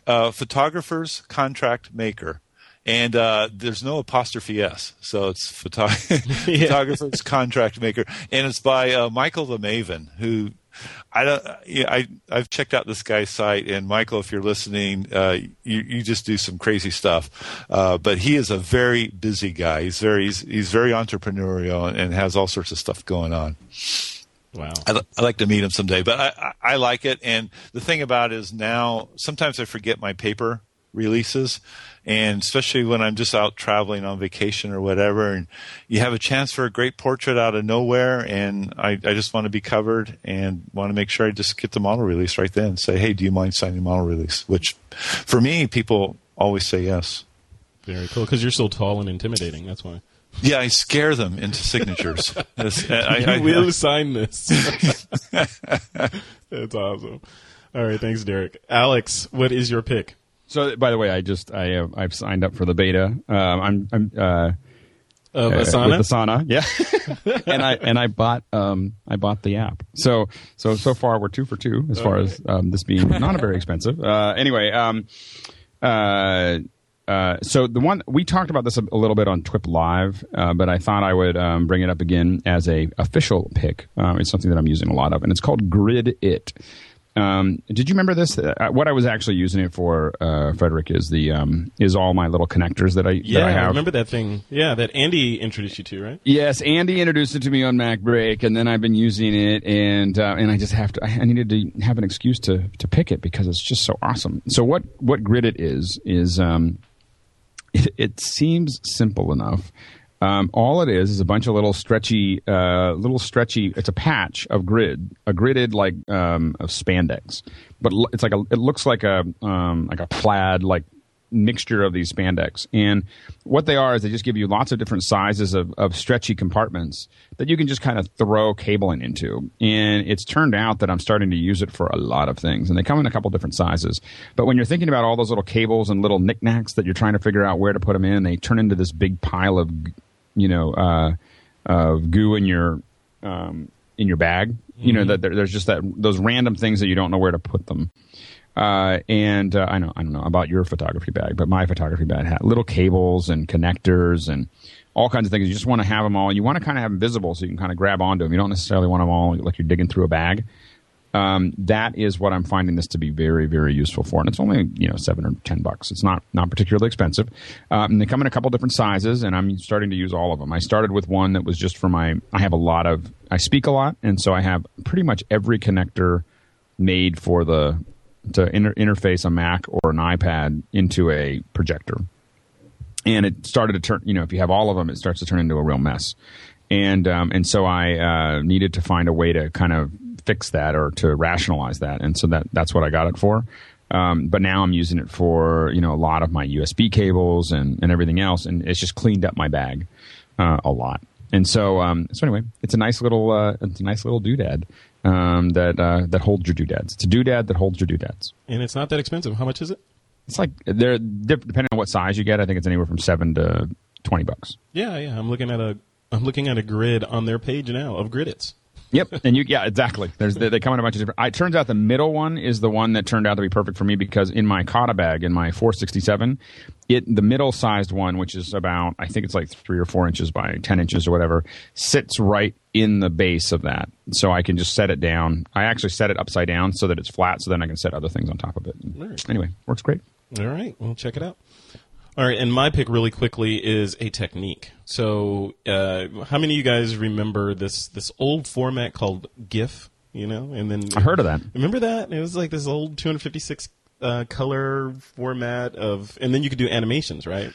Uh, photographer's contract maker, and uh, there's no apostrophe s, so it's photo- photographer's contract maker, and it's by uh, Michael the Maven, who. I don't. I I've checked out this guy's site, and Michael, if you're listening, uh, you you just do some crazy stuff. Uh, but he is a very busy guy. He's very he's, he's very entrepreneurial and has all sorts of stuff going on. Wow. I, I like to meet him someday, but I, I, I like it. And the thing about it is now sometimes I forget my paper releases, and especially when I'm just out traveling on vacation or whatever, and you have a chance for a great portrait out of nowhere, and I, I just want to be covered and want to make sure I just get the model release right then. Say, hey, do you mind signing model release? Which, for me, people always say yes. Very cool. Because you're so tall and intimidating. That's why. Yeah, I scare them into signatures. I, You I- will sign this. That's awesome. All right, thanks, Derrick. Alex, what is your pick? So, by the way, I just I have I've signed up for the beta. Um, I'm I'm uh, Of uh, Asana? with Asana, yeah. and I and I bought um I bought the app. So so so far we're two for two as far as um, this being not a very expensive. Uh, anyway, um, uh. Uh, so the one we talked about this a, a little bit on Twip Live, uh, but I thought I would um, bring it up again as a official pick. Um, it's something that I'm using a lot of, and it's called Grid It. Um, did you remember this? Uh, what I was actually using it for, uh, Frederick, is the um, is all my little connectors that I Yeah, that I I, have. remember that thing. Yeah, that Andy introduced you to, right? Yes, Andy introduced it to me on Mac Break, and then I've been using it, and uh, and I just have to. I needed to have an excuse to to pick it because it's just so awesome. So what what Grid it is is um, it, it seems simple enough. Um, all it is is a bunch of little stretchy, uh, little stretchy. It's a patch of grid, a gridded like um, of spandex, but it's like a. It looks like a um, like a plaid like mixture of these spandex. And what they are is they just give you lots of different sizes of, of stretchy compartments that you can just kind of throw cabling into. And it's turned out that I'm starting to use it for a lot of things. And they come in a couple different sizes. But when you're thinking about all those little cables and little knickknacks that you're trying to figure out where to put them in, they turn into this big pile of, you know, uh, of goo in your um, in your bag. You know that there, there's just that those random things that you don't know where to put them. Uh, and uh, I know I don't know about your photography bag, but my photography bag had little cables and connectors and all kinds of things. You just want to have them all. You want to kind of have them visible so you can kind of grab onto them. You don't necessarily want them all like you're digging through a bag. Um, that is what I'm finding this to be very, very useful for, and it's only you know seven or ten bucks. It's not not particularly expensive. Um, and they come in a couple different sizes, and I'm starting to use all of them. I started with one that was just for my. I have a lot of. I speak a lot, and so I have pretty much every connector made for the to inter- interface a Mac or an iPad into a projector. and it started to turn. You know, if you have all of them, it starts to turn into a real mess. And um, and so I uh, needed to find a way to kind of fix that or to rationalize that, and so that that's what I got it for. Um, but now I'm using it for you know a lot of my USB cables and, and everything else, and it's just cleaned up my bag uh, a lot. And so um, so anyway, it's a nice little uh, it's a nice little doodad um, that uh, that holds your doodads. It's a doodad that holds your doodads. And it's not that expensive. How much is it? It's like they're depending on what size you get. I think it's anywhere from seven to twenty bucks. Yeah, yeah. I'm looking at a I'm looking at a grid on their page now of Gridits. Yep, and you yeah exactly. There's they, they come in a bunch of different. It turns out the middle one is the one that turned out to be perfect for me because in my Kata bag in my 467, it the middle sized one, which is about I think it's like three or four inches by ten inches or whatever, sits right in the base of that, so I can just set it down. I actually set it upside down so that it's flat, so then I can set other things on top of it. Right. Anyway, works great. All right, well, check it out. All right, and my pick really quickly is a technique. So, uh, how many of you guys remember this this old format called GIF? You know, and then I heard of that. Remember that? It was like this old 256 uh, color format of, and then you could do animations, right?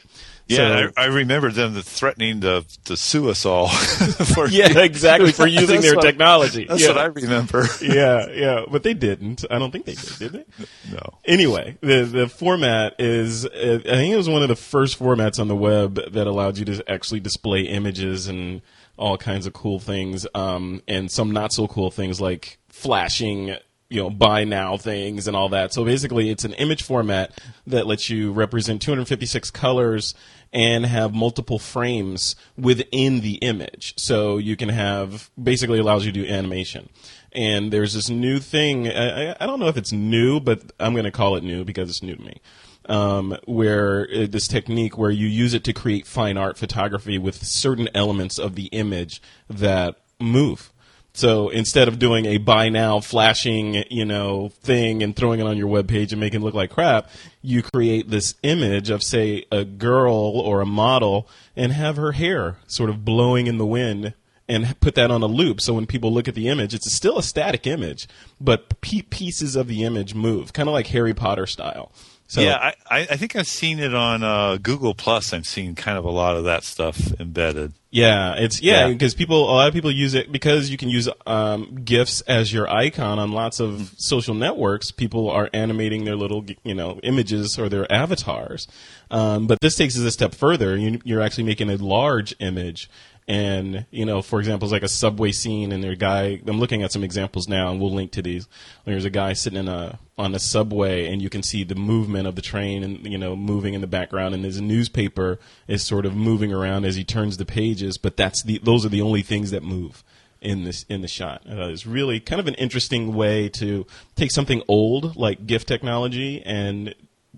Yeah, So- I, I remember them threatening to to sue us all. for yeah, exactly for using their what- technology. That's yeah. what I remember. yeah, yeah, but they didn't. I don't think they did, did they? no. Anyway, the the format is uh, I think it was one of the first formats on the web that allowed you to actually display images and all kinds of cool things, um, and some not so cool things like flashing. You know, buy now things and all that. So basically, it's an image format that lets you represent 256 colors and have multiple frames within the image. So you can have basically allows you to do animation. And there's this new thing. I, I- don't know if it's new, but I'm going to call it new because it's new to me. Um, where uh, this technique where you use it to create fine art photography with certain elements of the image that move. So instead of doing a buy now flashing, you know, thing and throwing it on your web page and making it look like crap, you create this image of say a girl or a model and have her hair sort of blowing in the wind and put that on a loop. So when people look at the image, it's still a static image, but pieces of the image move, kind of like Harry Potter style. So, yeah, I, I think I've seen it on uh, Google Plus. I've seen kind of a lot of that stuff embedded. Yeah, it's yeah Yeah. because people a lot of people use it because you can use um, gifs as your icon on lots of social networks. People are animating their little you know images or their avatars, um, but this takes it a step further. You, you're actually making a large image. And you know, for example, it's like a subway scene, and there's a guy. I'm looking at some examples now, and we'll link to these. There's a guy sitting in a on a subway, and you can see the movement of the train, and you know, moving in the background. And his newspaper is sort of moving around as he turns the pages. But that's the those are the only things that move in this in the shot. Uh, it's really kind of an interesting way to take something old like GIF technology and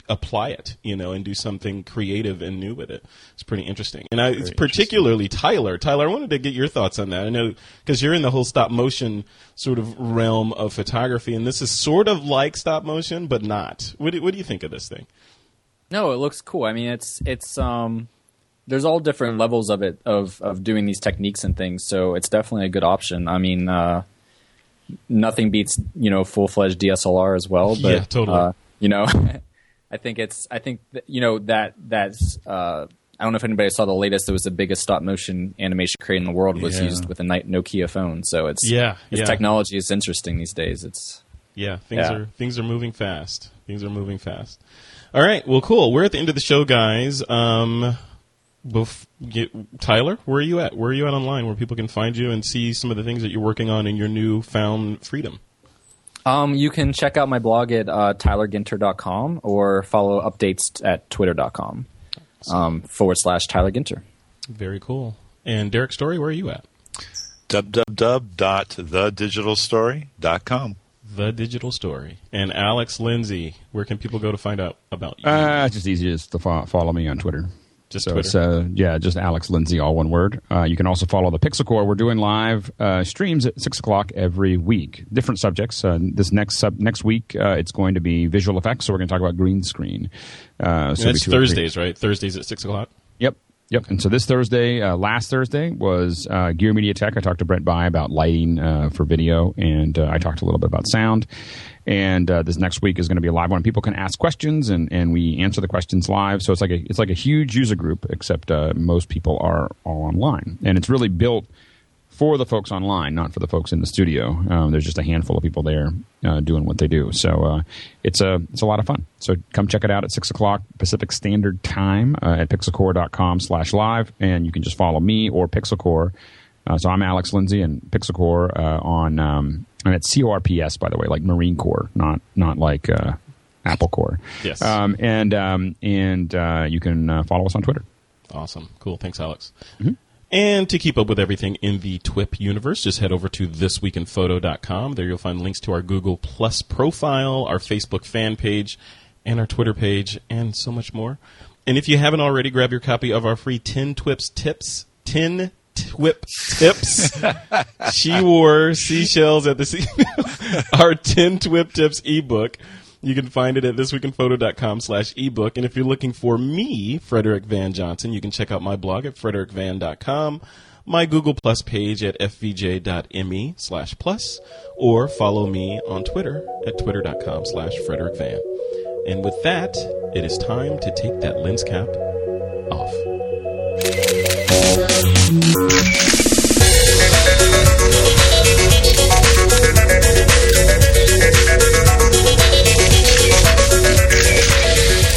apply it, you know, and do something creative and new with it. It's pretty interesting. And I, it's particularly Tyler. Tyler, I wanted to get your thoughts on that. I know because you're in the whole stop motion sort of realm of photography, and this is sort of like stop motion, but not. What do, what do you think of this thing? No, it looks cool. I mean, it's it's um, there's all different levels of it of of doing these techniques and things. So it's definitely a good option. I mean, uh, nothing beats you know full fledged DSLR as well. But, Yeah, totally. Uh, you know, I think it's I think that, you know that that's. Uh, I don't know if anybody saw the latest. It was the biggest stop motion animation created in the world. Was Yeah. used with a Nokia phone. So it's Yeah, This yeah. technology is interesting these days. It's Yeah, things Yeah. are things are moving fast. Things are moving fast. All right, well, cool. We're at the end of the show, guys. Um, bef- get, Tyler, where are you at? Where are you at online, where people can find you and see some of the things that you're working on in your new found freedom? Um, you can check out my blog at uh, tylerginter.com or follow updates at twitter.com um, forward slash Tyler Ginter. Very cool. And Derrick Story, where are you at? www.thedigitalstory.com. The Digital Story. And Alex Lindsay, where can people go to find out about you? Uh, it's just easiest to fo- follow me on Twitter. Just so Twitter. it's uh, yeah, just Alex Lindsay, all one word. Uh, you can also follow the Pixel Corps. We're doing live uh, streams at six o'clock every week, different subjects. Uh, this next sub next week, uh, it's going to be visual effects. So we're going to talk about green screen. Uh, so it'll be That's two or three- Thursdays, right? Thursdays at 6 o'clock? Yep. Yep. And so this Thursday, uh, last Thursday was uh, Gear Media Tech. I talked to Brent By about lighting uh, for video, and uh, I talked a little bit about sound. And uh, this next week is going to be a live one. People can ask questions, and, and we answer the questions live. So it's like a it's like a huge user group, except uh, most people are all online, and it's really built for the folks online, not for the folks in the studio. Um, there's just a handful of people there uh, doing what they do. So uh, it's a it's a lot of fun. So come check it out at six o'clock Pacific Standard Time uh, at pixelcorps.com slash live, and you can just follow me or Pixelcorps. Uh, so I'm Alex Lindsay and Pixelcorps uh, on um, and it's CORPS by the way, like Marine Corps, not not like uh, Apple Corps. Yes. Um, and um, and you can follow us on Twitter. Awesome. Cool. Thanks, Alex. Mm-hmm. And to keep up with everything in the TWIP universe, just head over to thisweekinphoto.com. There you'll find links to our Google Plus profile, our Facebook fan page, and our Twitter page, and so much more. And if you haven't already, grab your copy of our free 10 TWIPs tips, 10 TWIP tips. she wore seashells at the sea. our 10 TWIP tips ebook. You can find it at thisweekinphoto.com slash ebook. And if you're looking for me, Frederick Van Johnson, you can check out my blog at frederickvan.com, my Google Plus page at fvj.me slash plus, or follow me on Twitter at twitter.com slash frederickvan. And with that, it is time to take that lens cap off.